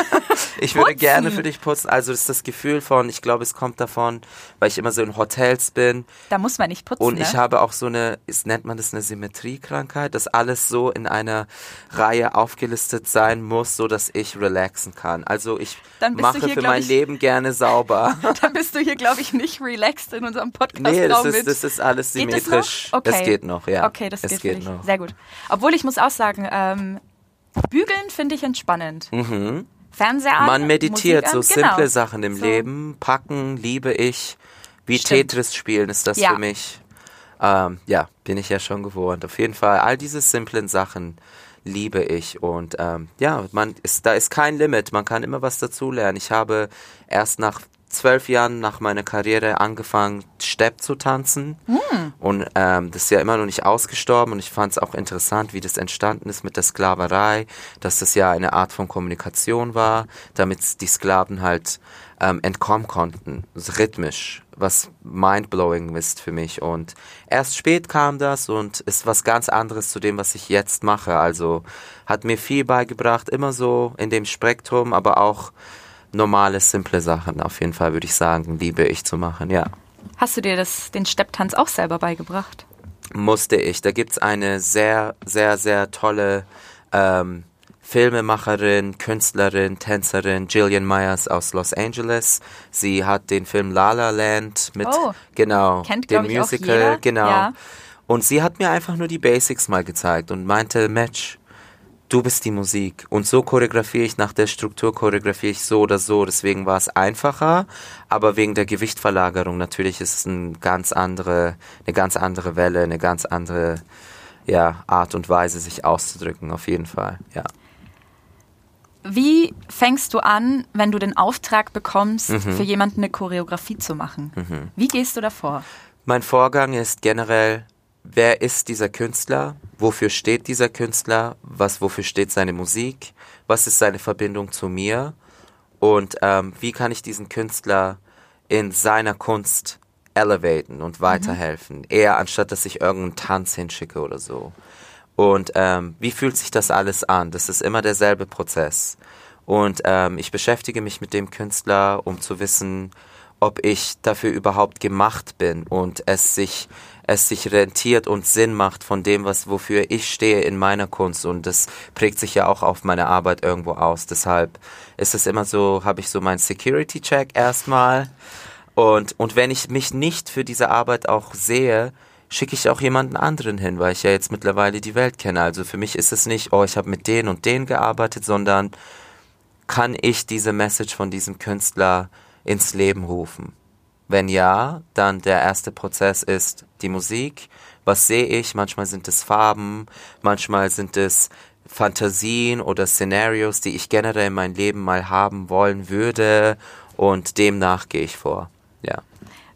[LAUGHS] ich würde gerne für dich putzen. Also das ist das Gefühl von, ich glaube, es kommt davon, weil ich immer so in Hotels bin. Da muss man nicht putzen. Und ne? ich habe auch so eine, ist, nennt man das eine Symmetriekrankheit, dass alles so in einer Reihe aufgelistet sein muss, so dass ich relaxen kann. Also ich mache hier, für mein ich, Leben gerne sauber. [LAUGHS] Dann bist du hier, glaube ich, nicht relaxed in unserem Podcast. Nee, das ist, das ist alles symmetrisch. Geht okay. Es geht noch, ja. Okay, das es geht, geht noch. Sehr gut. Obwohl ich muss auch sagen, ähm, bügeln finde ich entspannend. Mhm. Fernseher an, Man meditiert, Musik so an, simple genau. Sachen im so. Leben. Packen, liebe ich. Wie Stimmt. Tetris spielen ist das Ja. für mich. Ähm, ja, bin ich ja schon gewohnt. Auf jeden Fall, all diese simplen Sachen liebe ich. Und ähm, ja, man ist, da ist kein Limit. Man kann immer was dazulernen. Ich habe erst nach zwölf Jahren nach meiner Karriere angefangen, Stepp zu tanzen. Und ähm, das ist ja immer noch nicht ausgestorben. Und ich fand es auch interessant, wie das entstanden ist mit der Sklaverei, dass das ja eine Art von Kommunikation war, damit die Sklaven halt ähm, entkommen konnten, rhythmisch, was mindblowing ist für mich. Und erst spät kam das und ist was ganz anderes zu dem, was ich jetzt mache. Also hat mir viel beigebracht, immer so in dem Spektrum, aber auch normale, simple Sachen. Auf jeden Fall würde ich sagen, liebe ich zu machen, ja. Hast du dir das, den Stepptanz auch selber beigebracht? Musste ich. Da gibt's eine sehr, sehr, sehr tolle ähm, Filmemacherin, Künstlerin, Tänzerin, Jillian Myers aus Los Angeles. Sie hat den Film La La Land mit, Oh. genau, Kennt, dem glaub ich, auch Musical, genau. Ja. Und sie hat mir einfach nur die Basics mal gezeigt und meinte, Match, du bist die Musik. Und so choreografiere ich, nach der Struktur choreografiere ich so oder so. Deswegen war es einfacher, aber wegen der Gewichtverlagerung natürlich ist es eine ganz andere, eine ganz andere Welle, eine ganz andere ja, Art und Weise, sich auszudrücken, auf jeden Fall, ja. Wie fängst du an, wenn du den Auftrag bekommst, Mhm. für jemanden eine Choreografie zu machen? Wie gehst du davor? Mein Vorgang ist generell, wer ist dieser Künstler? Wofür steht dieser Künstler? Was, wofür steht seine Musik? Was ist seine Verbindung zu mir? Und ähm, wie kann ich diesen Künstler in seiner Kunst elevaten und weiterhelfen? Eher anstatt, dass ich irgendeinen Tanz hinschicke oder so. Und ähm, wie fühlt sich das alles an? Das ist immer derselbe Prozess. Und ähm, ich beschäftige mich mit dem Künstler, um zu wissen, ob ich dafür überhaupt gemacht bin und es sich es sich rentiert und Sinn macht von dem, was wofür ich stehe in meiner Kunst und das prägt sich ja auch auf meine Arbeit irgendwo aus. Deshalb ist es immer so, habe ich so meinen Security Check erstmal und und wenn ich mich nicht für diese Arbeit auch sehe, schicke ich auch jemanden anderen hin, weil ich ja jetzt mittlerweile die Welt kenne. Also für mich ist es nicht, oh, ich habe mit den und den gearbeitet, sondern kann ich diese Message von diesem Künstler ins Leben rufen? Wenn ja, dann der erste Prozess ist die Musik. Was sehe ich? Manchmal sind es Farben, manchmal sind es Fantasien oder Szenarios, die ich generell in mein Leben mal haben wollen würde und demnach gehe ich vor. Ja.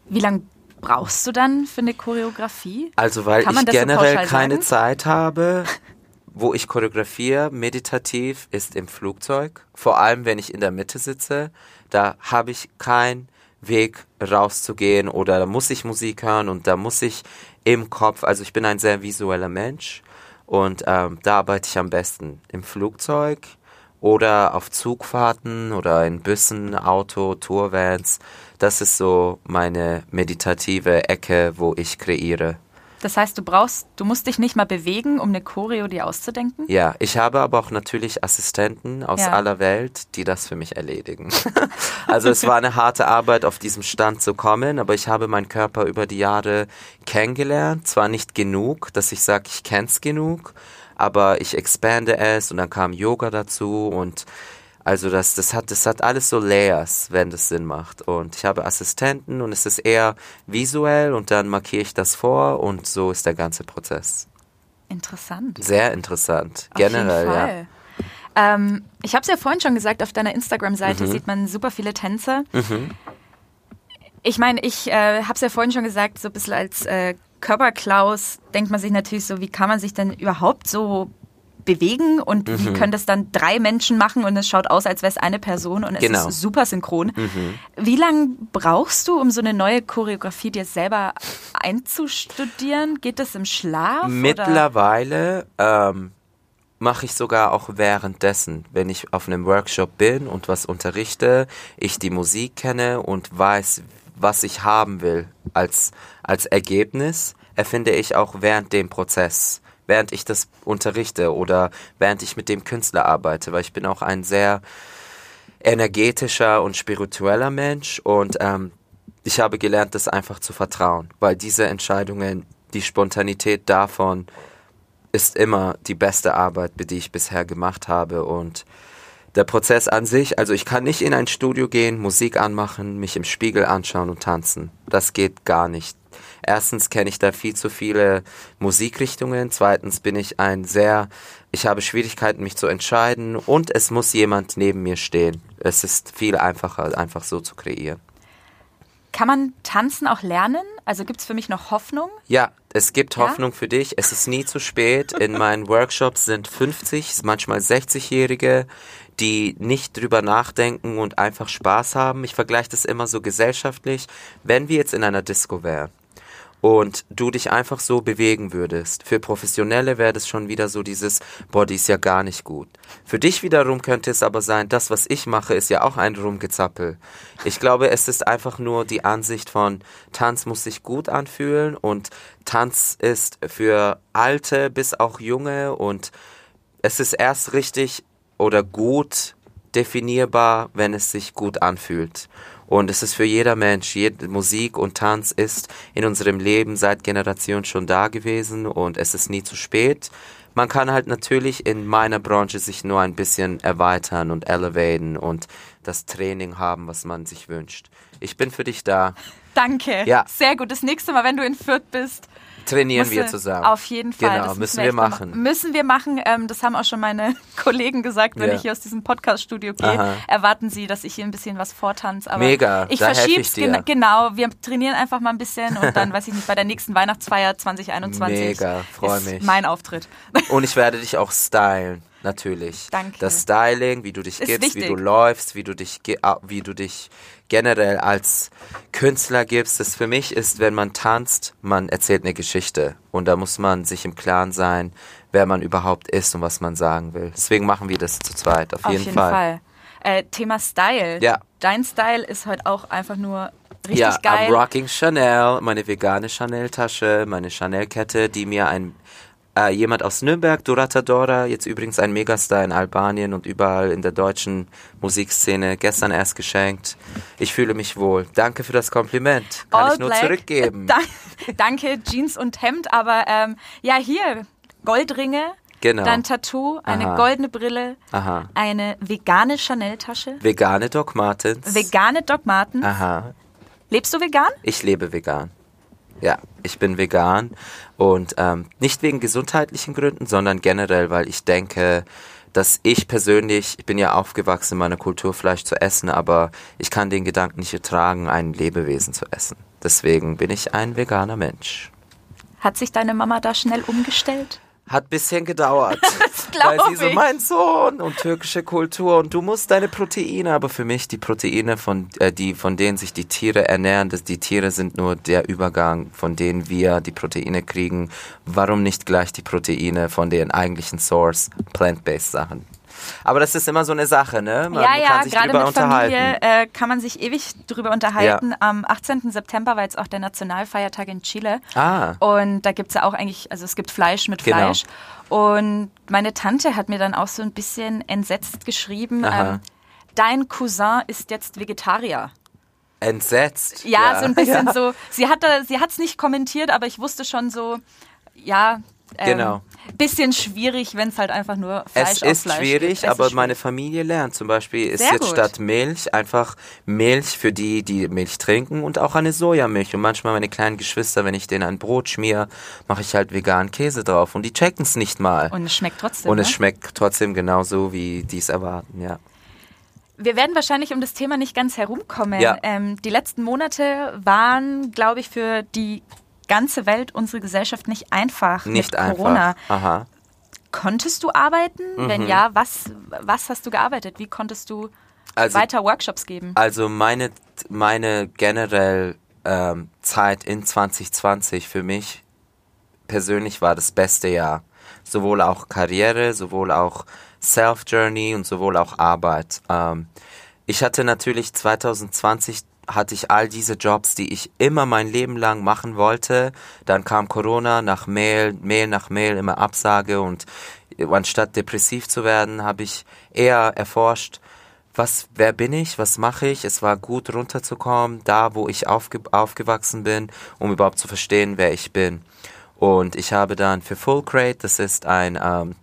Wie lange brauchst du dann für eine Choreografie? Also weil ich so generell pauschal keine sagen? Zeit habe, wo ich choreografiere, meditativ, ist im Flugzeug. Vor allem, wenn ich in der Mitte sitze, da habe ich keinen Weg rauszugehen oder da muss ich Musik hören und da muss ich im Kopf, also ich bin ein sehr visueller Mensch und ähm, da arbeite ich am besten im Flugzeug oder auf Zugfahrten oder in Bussen, Auto, Tourvans. Das ist so meine meditative Ecke, wo ich kreiere. Das heißt, du brauchst, du musst dich nicht mal bewegen, um eine Choreo dir auszudenken? Ja, ich habe aber auch natürlich Assistenten aus Ja. aller Welt, die das für mich erledigen. [LAUGHS] also es war eine harte Arbeit, auf diesem Stand zu kommen, aber ich habe meinen Körper über die Jahre kennengelernt. Zwar nicht genug, dass ich sage, ich kenn's genug, aber ich expande es und dann kam Yoga dazu und also das, das hat, das hat alles so Layers, wenn das Sinn macht. Und ich habe Assistenten und es ist eher visuell und dann markiere ich das vor und so ist der ganze Prozess. Interessant. Sehr interessant. Auf Generell, jeden ja. Ähm, ich habe es ja vorhin schon gesagt, auf deiner Instagram-Seite Mhm. sieht man super viele Tänze. Ich meine, ich äh, habe es ja vorhin schon gesagt, so ein bisschen als äh, Körperklaus denkt man sich natürlich so, wie kann man sich denn überhaupt so bewegen und wie Mhm. können das dann drei Menschen machen und es schaut aus, als wäre es eine Person und es Genau. Mhm. ist super synchron. Wie lange brauchst du, um so eine neue Choreografie dir selber einzustudieren? Geht das im Schlaf? Mittlerweile ähm, mache ich sogar auch währenddessen, wenn ich auf einem Workshop bin und was unterrichte, ich die Musik kenne und weiß, was ich haben will als, als Ergebnis, erfinde ich auch während dem Prozess, während ich das unterrichte oder während ich mit dem Künstler arbeite, weil ich bin auch ein sehr energetischer und spiritueller Mensch und ähm, ich habe gelernt, das einfach zu vertrauen, weil diese Entscheidungen, die Spontanität davon ist immer die beste Arbeit, die ich bisher gemacht habe und der Prozess an sich, also ich kann nicht in ein Studio gehen, Musik anmachen, mich im Spiegel anschauen und tanzen. Das geht gar nicht. Erstens kenne ich da viel zu viele Musikrichtungen. Zweitens bin ich ein sehr, ich habe Schwierigkeiten, mich zu entscheiden und es muss jemand neben mir stehen. Es ist viel einfacher, einfach so zu kreieren. Kann man tanzen auch lernen? Also gibt es für mich noch Hoffnung? Ja, es gibt Ja? Hoffnung für dich. Es ist nie zu spät. In meinen [LAUGHS] Workshops sind 50, manchmal 60-Jährige, die nicht drüber nachdenken und einfach Spaß haben. Ich vergleiche das immer so gesellschaftlich. Wenn wir jetzt in einer Disco wären und du dich einfach so bewegen würdest. Für Professionelle wäre das schon wieder so dieses, boah, die ist ja gar nicht gut. Für dich wiederum könnte es aber sein, das, was ich mache, ist ja auch ein Rumgezappel. Ich glaube, es ist einfach nur die Ansicht von, Tanz muss sich gut anfühlen und Tanz ist für Alte bis auch Junge und es ist erst richtig oder gut definierbar, wenn es sich gut anfühlt. Und es ist für jeder Mensch, jede Musik und Tanz ist in unserem Leben seit Generationen schon da gewesen und es ist nie zu spät. Man kann halt natürlich in meiner Branche sich nur ein bisschen erweitern und elevaten und das Training haben, was man sich wünscht. Ich bin für dich da. Danke. Ja. Sehr gut. Das nächste Mal, wenn du in Fürth bist, Trainieren wir zusammen. Auf jeden Fall. Genau, müssen wir machen. Müssen wir machen. Ähm, das haben auch schon meine [LAUGHS] Kollegen gesagt, wenn Ja. ich hier aus diesem Podcast-Studio gehe. Aha. Erwarten sie, dass ich hier ein bisschen was vortanze. Aber Mega, Ich ich dir. gena- Genau, wir trainieren einfach mal ein bisschen und dann, [LAUGHS] weiß ich nicht, bei der nächsten Weihnachtsfeier 2021 Mega, freu ist mich. mein Auftritt. Und ich werde dich auch stylen, natürlich. Danke. Das Styling, wie du dich Ist gibst, wie du läufst, wie du dich, ah, wie du dich generell als Künstler gibst. Das für mich ist, wenn man tanzt, man erzählt eine Geschichte. Und da muss man sich im Klaren sein, wer man überhaupt ist und was man sagen will. Deswegen machen wir das zu zweit, auf, Auf jeden, Fall. Äh, Thema Style. Ja. Dein Style ist heute auch einfach nur richtig ja, geil. I'm rocking Chanel, meine vegane Chanel-Tasche, meine Chanel-Kette, die mir ein äh, jemand aus Nürnberg, Dorata Dora, jetzt übrigens ein Megastar in Albanien und überall in der deutschen Musikszene, gestern erst geschenkt. Ich fühle mich wohl. Danke für das Kompliment. Kann All ich nur black. zurückgeben. [LAUGHS] Da, danke, Jeans und Hemd, aber ähm, ja, hier, Goldringe, Genau. dein Tattoo, eine Aha. goldene Brille, Aha. eine vegane Chanel-Tasche, Vegane Doc Martens. vegane Doc Martens. Aha. Lebst du vegan? Ich lebe vegan. Ja, ich bin vegan und ähm, nicht wegen gesundheitlichen Gründen, sondern generell, weil ich denke, dass ich persönlich, ich bin ja aufgewachsen in meiner Kultur Fleisch zu essen, aber ich kann den Gedanken nicht ertragen, ein Lebewesen zu essen. Deswegen bin ich ein veganer Mensch. Hat sich deine Mama da schnell umgestellt? Hat bisschen gedauert. [LAUGHS] glaub weil sie so, mein Sohn und türkische Kultur und du musst deine Proteine, aber für mich die Proteine, von, äh, die, von denen sich die Tiere ernähren, das, die Tiere sind nur der Übergang, von denen wir die Proteine kriegen. Warum nicht gleich die Proteine von den eigentlichen Source, plant-based Sachen? Aber das ist immer so eine Sache, ne? Man ja, ja, kann sich gerade drüber mit unterhalten. Familie äh, kann man sich ewig drüber unterhalten. Am 18. September war jetzt auch der Nationalfeiertag in Chile. Ah. Und da gibt's ja auch eigentlich, also es gibt Fleisch mit Genau. Fleisch. Und meine Tante hat mir dann auch so ein bisschen entsetzt geschrieben, ähm, dein Cousin ist jetzt Vegetarier. Entsetzt. Ja, so ein bisschen [LAUGHS] Ja. so. Sie hat hat's nicht kommentiert, aber ich wusste schon so, ja, ähm, Genau. bisschen schwierig, wenn es halt einfach nur Fleisch Es auf ist Fleisch schwierig. Es aber ist meine Familie lernt. Zum Beispiel ist Sehr jetzt gut. statt Milch einfach Milch für die, die Milch trinken und auch eine Sojamilch. Und manchmal meine kleinen Geschwister, wenn ich denen ein Brot schmier, mache ich halt veganen Käse drauf. Und die checken es nicht mal. Und es schmeckt trotzdem. Und es ne? schmeckt trotzdem genauso, wie die es erwarten, ja. Wir werden wahrscheinlich um das Thema nicht ganz herumkommen. Ja. Ähm, die letzten Monate waren, glaube ich, für die ganze Welt, unsere Gesellschaft nicht einfach Nicht mit einfach. Corona. Aha. Konntest du arbeiten? Mhm. Wenn ja, was, was hast du gearbeitet? Wie konntest du Also- weiter Workshops geben? Also meine, meine generell ähm, Zeit in 2020 für mich persönlich war das beste Jahr. sowohl auch Karriere, sowohl auch Self-Journey und sowohl auch Arbeit. Ähm, ich hatte natürlich 2020 hatte ich all diese Jobs, die ich immer mein Leben lang machen wollte. Dann kam Corona nach Mail, Mail nach Mail, immer Absage und anstatt depressiv zu werden, habe ich eher erforscht, was, wer bin ich, was mache ich. Es war gut runterzukommen, da wo ich aufge aufgewachsen bin, um überhaupt zu verstehen, wer ich bin. Und ich habe dann für Full Crate, das ist ein ähm,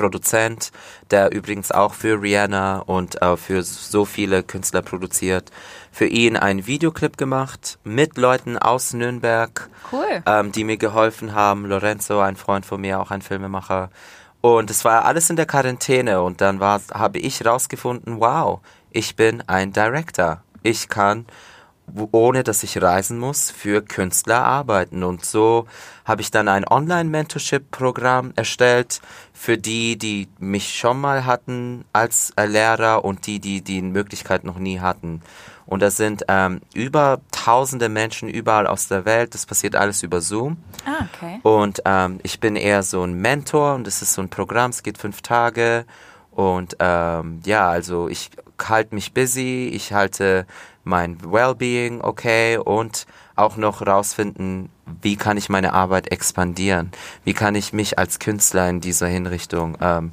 Produzent, der übrigens auch für Rihanna und äh, für so viele Künstler produziert, für ihn einen Videoclip gemacht mit Leuten aus Nürnberg, cool. ähm, die mir geholfen haben. Lorenzo, ein Freund von mir, auch ein Filmemacher. Und es war alles in der Quarantäne und dann war, habe ich rausgefunden, wow, ich bin ein Director. Ich kann, ohne dass ich reisen muss, für Künstler arbeiten. Und so habe ich dann ein Online-Mentorship-Programm erstellt für die, die mich schon mal hatten als Lehrer und die, die die Möglichkeit noch nie hatten. Und da sind ähm, über tausende Menschen überall aus der Welt. Das passiert alles über Zoom. Ah, okay. Und ähm, ich bin eher so ein Mentor und das ist so ein Programm, es geht fünf Tage. Und ähm, ja, also ich halte mich busy, ich halte mein Wellbeing okay und auch noch rausfinden, wie kann ich meine Arbeit expandieren? Wie kann ich mich als Künstler in dieser Hinrichtung, ähm,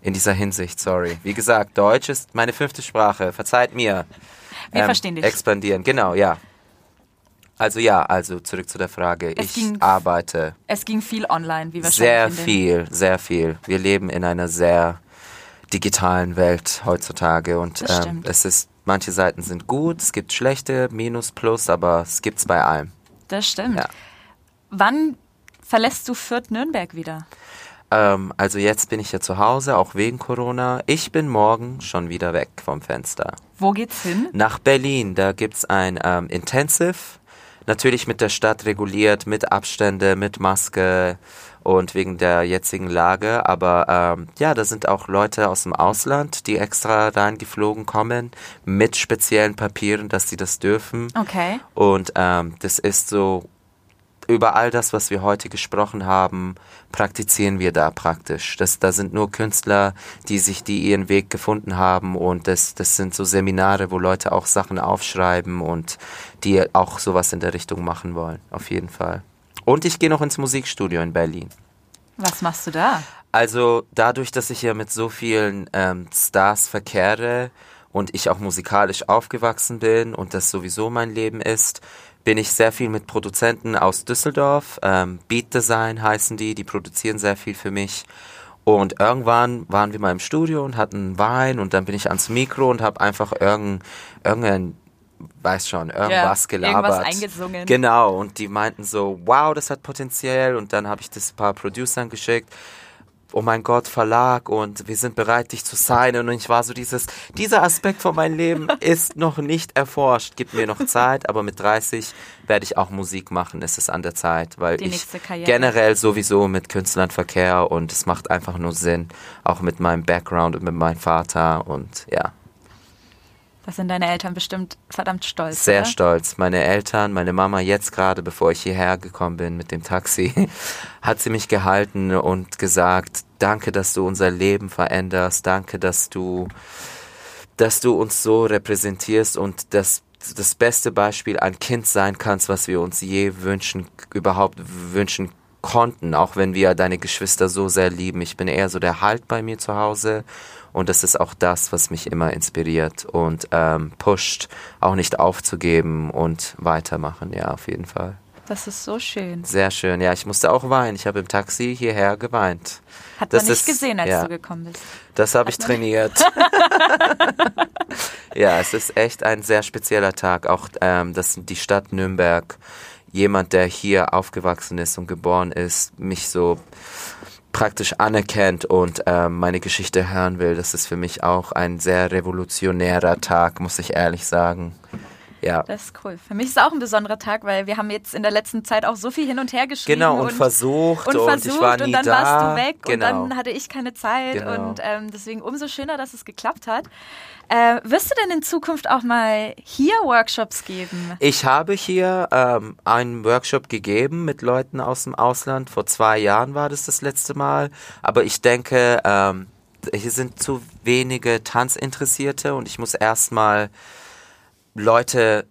in dieser Hinsicht, sorry. Wie gesagt, Deutsch ist meine fünfte Sprache, verzeiht mir. Wir ähm, verstehen dich. Expandieren, genau, ja. Also ja, also zurück zu der Frage. Es ich ging, arbeite. Es ging viel online, wie wahrscheinlich. Sehr viel, sehr viel. Wir leben in einer sehr digitalen Welt heutzutage und ähm, es ist, manche Seiten sind gut, es gibt schlechte, Minus, Plus, aber es gibt's bei allem. Das stimmt. Ja. Wann verlässt du Fürth Nürnberg wieder? Ähm, also jetzt bin ich ja zu Hause, auch wegen Corona. Ich bin morgen schon wieder weg vom Fenster. Wo geht's hin? Nach Berlin. Da gibt's ein ähm, Intensive. Natürlich mit der Stadt reguliert, mit Abstände, mit Maske und wegen der jetzigen Lage. Aber ähm, ja, da sind auch Leute aus dem Ausland, die extra reingeflogen kommen mit speziellen Papieren, dass sie das dürfen. Okay. Und ähm, das ist so über all das, was wir heute gesprochen haben, praktizieren wir da praktisch. Das, da sind nur Künstler, die sich, die ihren Weg gefunden haben und das, das sind so Seminare, wo Leute auch Sachen aufschreiben und die auch sowas in der Richtung machen wollen, auf jeden Fall. Und ich gehe noch ins Musikstudio in Berlin. Was machst du da? Also dadurch, dass ich ja mit so vielen ähm, Stars verkehre und ich auch musikalisch aufgewachsen bin und das sowieso mein Leben ist, bin ich sehr viel mit Produzenten aus Düsseldorf. Ähm, Beat Design heißen die, die produzieren sehr viel für mich. Und irgendwann waren wir mal im Studio und hatten Wein und dann bin ich ans Mikro und habe einfach irgendein, irgendein weiß schon, irgendwas ja, gelabert. Irgendwas eingesungen. Genau, und die meinten so, wow, das hat Potenzial und dann habe ich das ein paar Producern geschickt oh mein Gott, Verlag und wir sind bereit, dich zu signen. Und ich war so dieses, dieser Aspekt von meinem Leben [LAUGHS] ist noch nicht erforscht. Gib mir noch Zeit, aber mit 30 werde ich auch Musik machen. Es ist an der Zeit, weil Die ich generell sowieso mit Künstlern verkehr und es macht einfach nur Sinn, auch mit meinem Background und mit meinem Vater und ja. Das sind deine Eltern bestimmt verdammt stolz. Sehr oder? stolz. Meine Eltern, meine Mama jetzt gerade, bevor ich hierher gekommen bin mit dem Taxi, [LAUGHS] hat sie mich gehalten und gesagt, danke, dass du unser Leben veränderst, danke, dass du, dass du uns so repräsentierst und das das beste Beispiel ein Kind sein kannst, was wir uns je wünschen, überhaupt wünschen konnten, auch wenn wir deine Geschwister so sehr lieben. Ich bin eher so der Halt bei mir zu Hause und das ist auch das, was mich immer inspiriert und ähm, pusht, auch nicht aufzugeben und weitermachen, ja, auf jeden Fall. Das ist so schön. Sehr schön, ja, ich musste auch weinen. Ich habe im Taxi hierher geweint. Hat das man nicht ist, gesehen, als ja, du gekommen bist. Das habe ich trainiert. [LAUGHS] ja, es ist echt ein sehr spezieller Tag. Auch ähm, dass die Stadt Nürnberg, jemand, der hier aufgewachsen ist und geboren ist, mich so praktisch anerkennt und äh, meine Geschichte hören will. Das ist für mich auch ein sehr revolutionärer Tag, muss ich ehrlich sagen. Ja. Das ist cool. Für mich ist es auch ein besonderer Tag, weil wir haben jetzt in der letzten Zeit auch so viel hin und her geschrieben. Genau, und, und versucht und, versucht, ich war nie und dann da. warst du weg genau. und dann hatte ich keine Zeit Genau. und ähm, deswegen umso schöner, dass es geklappt hat. Äh, wirst du denn in Zukunft auch mal hier Workshops geben? Ich habe hier ähm, einen Workshop gegeben mit Leuten aus dem Ausland. Vor zwei Jahren war das das letzte Mal. Aber ich denke, ähm, hier sind zu wenige Tanzinteressierte und ich muss erstmal Leute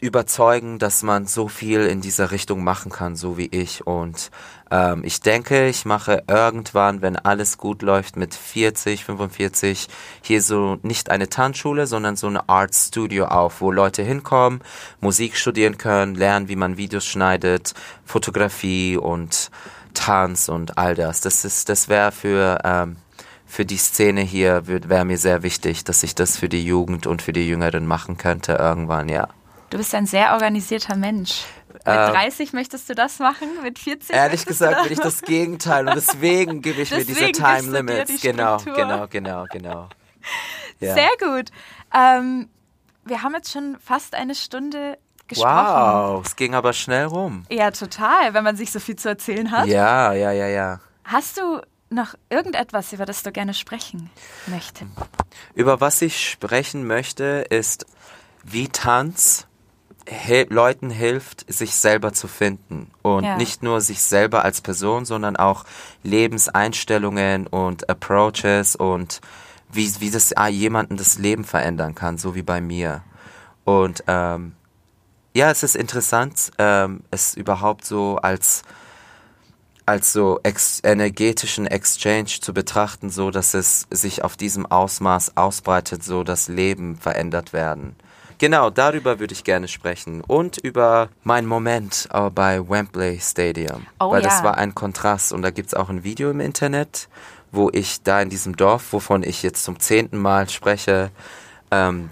überzeugen, dass man so viel in dieser Richtung machen kann, so wie ich. Und ähm, ich denke, ich mache irgendwann, wenn alles gut läuft, mit 40, 45 hier so nicht eine Tanzschule, sondern so eine Art Studio auf, wo Leute hinkommen, Musik studieren können, lernen, wie man Videos schneidet, Fotografie und Tanz und all das. Das ist, das wäre für ähm, für die Szene hier wäre mir sehr wichtig, dass ich das für die Jugend und für die Jüngeren machen könnte irgendwann, ja. Du bist ein sehr organisierter Mensch. Mit Ähm, 30 möchtest du das machen, mit 40 Ehrlich gesagt bin ich das Gegenteil und deswegen gebe ich mir diese Deswegen Time Limits. die Genau, Struktur. genau, genau, genau. [LAUGHS] Ja. Sehr gut. Ähm, wir haben jetzt schon fast eine Stunde gesprochen. Wow, es ging aber schnell rum. Ja, total, wenn man sich so viel zu erzählen hat. Ja, ja, ja, ja. Hast du noch irgendetwas, über das du gerne sprechen möchtest? Über was ich sprechen möchte, ist, wie Tanz hel Leuten hilft, sich selber zu finden. Und Ja. nicht nur sich selber als Person, sondern auch Lebenseinstellungen und Approaches und wie, wie das ah, jemanden das Leben verändern kann, so wie bei mir. Und ähm, ja, es ist interessant, ähm, es überhaupt so als als so ex energetischen Exchange zu betrachten, so dass es sich auf diesem Ausmaß ausbreitet, so dass Leben verändert werden. Genau, darüber würde ich gerne sprechen und über meinen Moment äh, bei Wembley Stadium, Oh weil das ja. war ein Kontrast und da gibt's auch ein Video im Internet, wo ich da in diesem Dorf, wovon ich jetzt zum zehnten Mal spreche, ähm,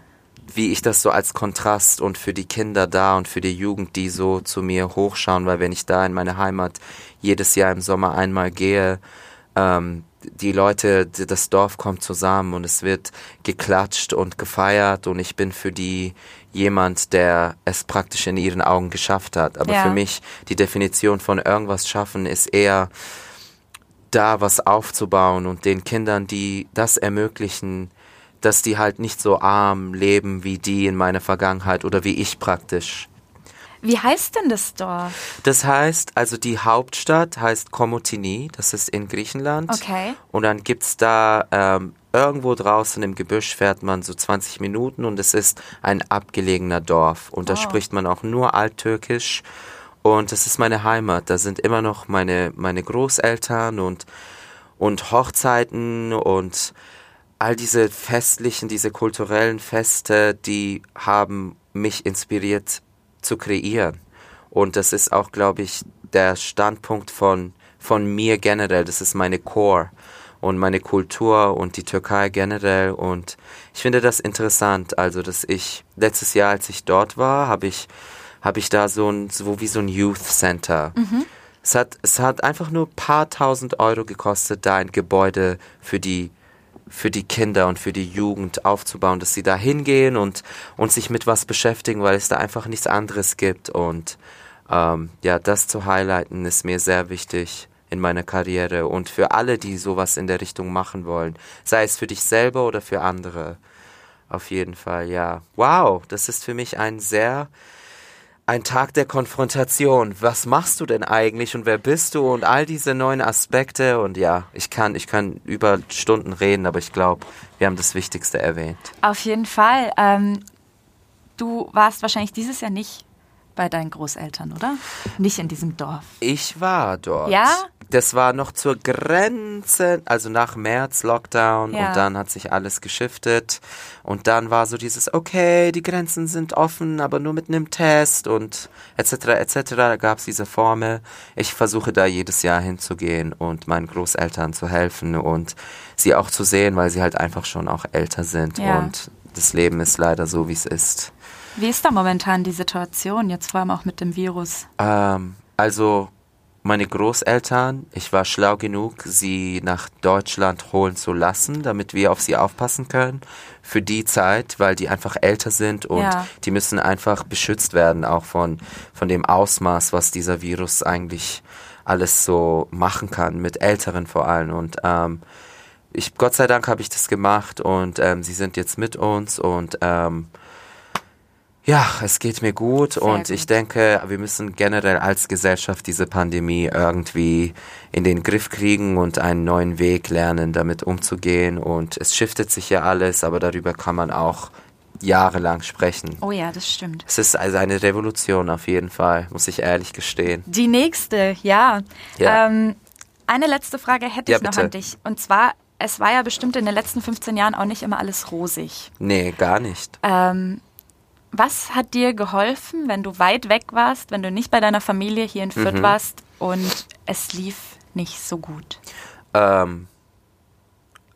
wie ich das so als Kontrast und für die Kinder da und für die Jugend, die so zu mir hochschauen, weil wenn ich da in meine Heimat jedes Jahr im Sommer einmal gehe, ähm, die Leute, das Dorf kommt zusammen und es wird geklatscht und gefeiert und ich bin für die jemand, der es praktisch in ihren Augen geschafft hat. Aber Ja. für mich, die Definition von irgendwas schaffen ist eher da was aufzubauen und den Kindern, die das ermöglichen, dass die halt nicht so arm leben wie die in meiner Vergangenheit oder wie ich praktisch. Wie heißt denn das Dorf? Das heißt, also die Hauptstadt heißt Komotini, das ist in Griechenland. Okay. Und dann gibt's da ähm, irgendwo draußen im Gebüsch fährt man so 20 Minuten und es ist ein abgelegener Dorf. Und da Oh. spricht man auch nur Alttürkisch. Und das ist meine Heimat. Da sind immer noch meine, meine Großeltern und, und Hochzeiten und all diese festlichen, diese kulturellen Feste, die haben mich inspiriert zu kreieren. Und das ist auch, glaube ich, der Standpunkt von, von mir generell. Das ist meine Core und meine Kultur und die Türkei generell. Und ich finde das interessant. Also, dass ich letztes Jahr, als ich dort war, habe ich, habe ich da so ein, so wie so ein Youth Center. Es hat, es hat einfach nur ein paar tausend Euro gekostet, da ein Gebäude für die für die Kinder und für die Jugend aufzubauen, dass sie da hingehen und, und sich mit was beschäftigen, weil es da einfach nichts anderes gibt. Und ähm, ja, das zu highlighten ist mir sehr wichtig in meiner Karriere und für alle, die sowas in der Richtung machen wollen. Sei es für dich selber oder für andere. Auf jeden Fall, ja. Wow, das ist für mich ein sehr ein Tag der Konfrontation. Was machst du denn eigentlich und wer bist du und all diese neuen Aspekte und ja, ich kann ich kann über Stunden reden, aber ich glaube, wir haben das Wichtigste erwähnt. Auf jeden Fall. Ähm, du warst wahrscheinlich dieses Jahr nicht bei deinen Großeltern, oder? Nicht in diesem Dorf. Ich war dort. Ja? Das war noch zur Grenze, also nach März Lockdown Ja. und dann hat sich alles geschiftet und dann war so dieses, okay, die Grenzen sind offen, aber nur mit einem Test und etc. etc. Da gab es diese Formel. Ich versuche da jedes Jahr hinzugehen und meinen Großeltern zu helfen und sie auch zu sehen, weil sie halt einfach schon auch älter sind Ja. und das Leben ist leider so, wie es ist. Wie ist da momentan die Situation, jetzt vor allem auch mit dem Virus? Ähm, also meine Großeltern. Ich war schlau genug, sie nach Deutschland holen zu lassen, damit wir auf sie aufpassen können für die Zeit, weil die einfach älter sind und Ja. die müssen einfach beschützt werden, auch von, von dem Ausmaß, was dieser Virus eigentlich alles so machen kann, mit Älteren vor allem. Und ähm, ich, Gott sei Dank habe ich das gemacht und ähm, sie sind jetzt mit uns und ähm, ja, es geht mir gut und gut. ich denke, wir müssen generell als Gesellschaft diese Pandemie irgendwie in den Griff kriegen und einen neuen Weg lernen, damit umzugehen. Und es shiftet sich ja alles, aber darüber kann man auch jahrelang sprechen. Oh ja, das stimmt. Es ist also eine Revolution auf jeden Fall, muss ich ehrlich gestehen. Die nächste, ja. Ja. Ähm, eine letzte Frage hätte Ja, ich noch bitte. an dich. Und zwar, es war ja bestimmt in den letzten 15 Jahren auch nicht immer alles rosig. Nee, gar nicht. Ähm, was hat dir geholfen, wenn du weit weg warst, wenn du nicht bei deiner Familie hier in Mhm. Fürth warst und es lief nicht so gut? Ähm,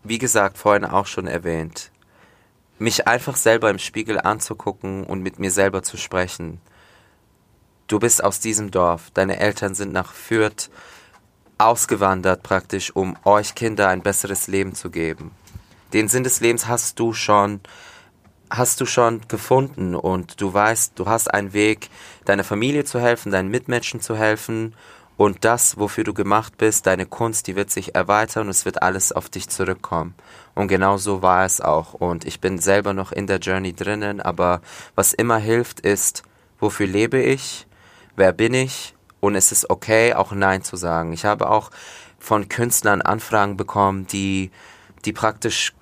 wie gesagt, vorhin auch schon erwähnt, mich einfach selber im Spiegel anzugucken und mit mir selber zu sprechen. Du bist aus diesem Dorf, deine Eltern sind nach Fürth ausgewandert praktisch, um euch Kinder ein besseres Leben zu geben. Den Sinn des Lebens hast du schon hast du schon gefunden und du weißt, du hast einen Weg, deiner Familie zu helfen, deinen Mitmenschen zu helfen und das, wofür du gemacht bist, deine Kunst, die wird sich erweitern und es wird alles auf dich zurückkommen. Und genau so war es auch. Und ich bin selber noch in der Journey drinnen, aber was immer hilft, ist, wofür lebe ich, wer bin ich und es ist okay, auch Nein zu sagen. Ich habe auch von Künstlern Anfragen bekommen, die, die praktisch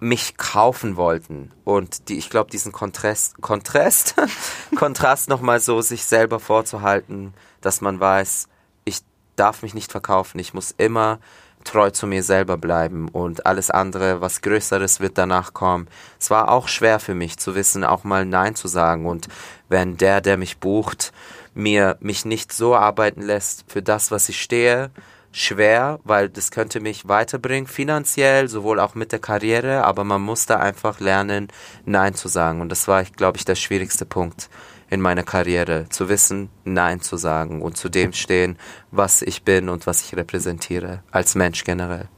mich kaufen wollten und die ich glaube diesen Kontrast Kontrast [LAUGHS] Kontrast noch mal so sich selber vorzuhalten, dass man weiß, ich darf mich nicht verkaufen, ich muss immer treu zu mir selber bleiben und alles andere, was größeres wird danach kommen. Es war auch schwer für mich zu wissen, auch mal nein zu sagen und wenn der, der mich bucht, mir mich nicht so arbeiten lässt für das, was ich stehe, schwer, weil das könnte mich weiterbringen, finanziell, sowohl auch mit der Karriere, aber man muss da einfach lernen, Nein zu sagen. Und das war, glaube ich, der schwierigste Punkt in meiner Karriere, zu wissen, Nein zu sagen und zu dem stehen, was ich bin und was ich repräsentiere, als Mensch generell.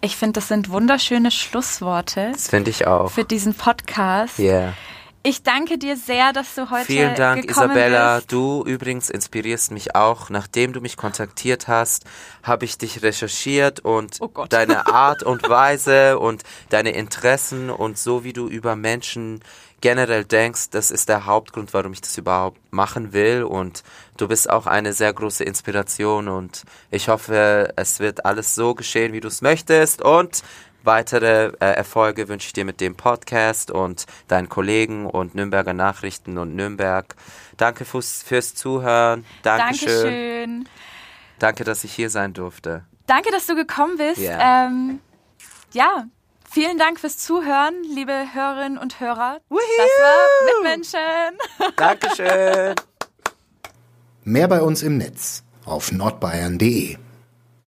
Ich finde, das sind wunderschöne Schlussworte Das finde ich auch. für diesen Podcast. Yeah. Ich danke dir sehr, dass du heute Vielen Dank, gekommen Isabella. bist. Du übrigens inspirierst mich auch. Nachdem du mich kontaktiert hast, habe ich dich recherchiert und Oh deine [LAUGHS] Art und Weise und deine Interessen und so wie du über Menschen generell denkst, das ist der Hauptgrund, warum ich das überhaupt machen will. Und du bist auch eine sehr große Inspiration und ich hoffe, es wird alles so geschehen, wie du es möchtest. Und weitere äh, Erfolge wünsche ich dir mit dem Podcast und deinen Kollegen und Nürnberger Nachrichten und Nürnberg. Danke fürs, fürs Zuhören. Dankeschön. Dankeschön. Danke, dass ich hier sein durfte. Danke, dass du gekommen bist. Ja. Ähm, ja, vielen Dank fürs Zuhören, liebe Hörerinnen und Hörer. Das war Mitmenschen. [LAUGHS] Dankeschön. Mehr bei uns im Netz auf nordbayern.de.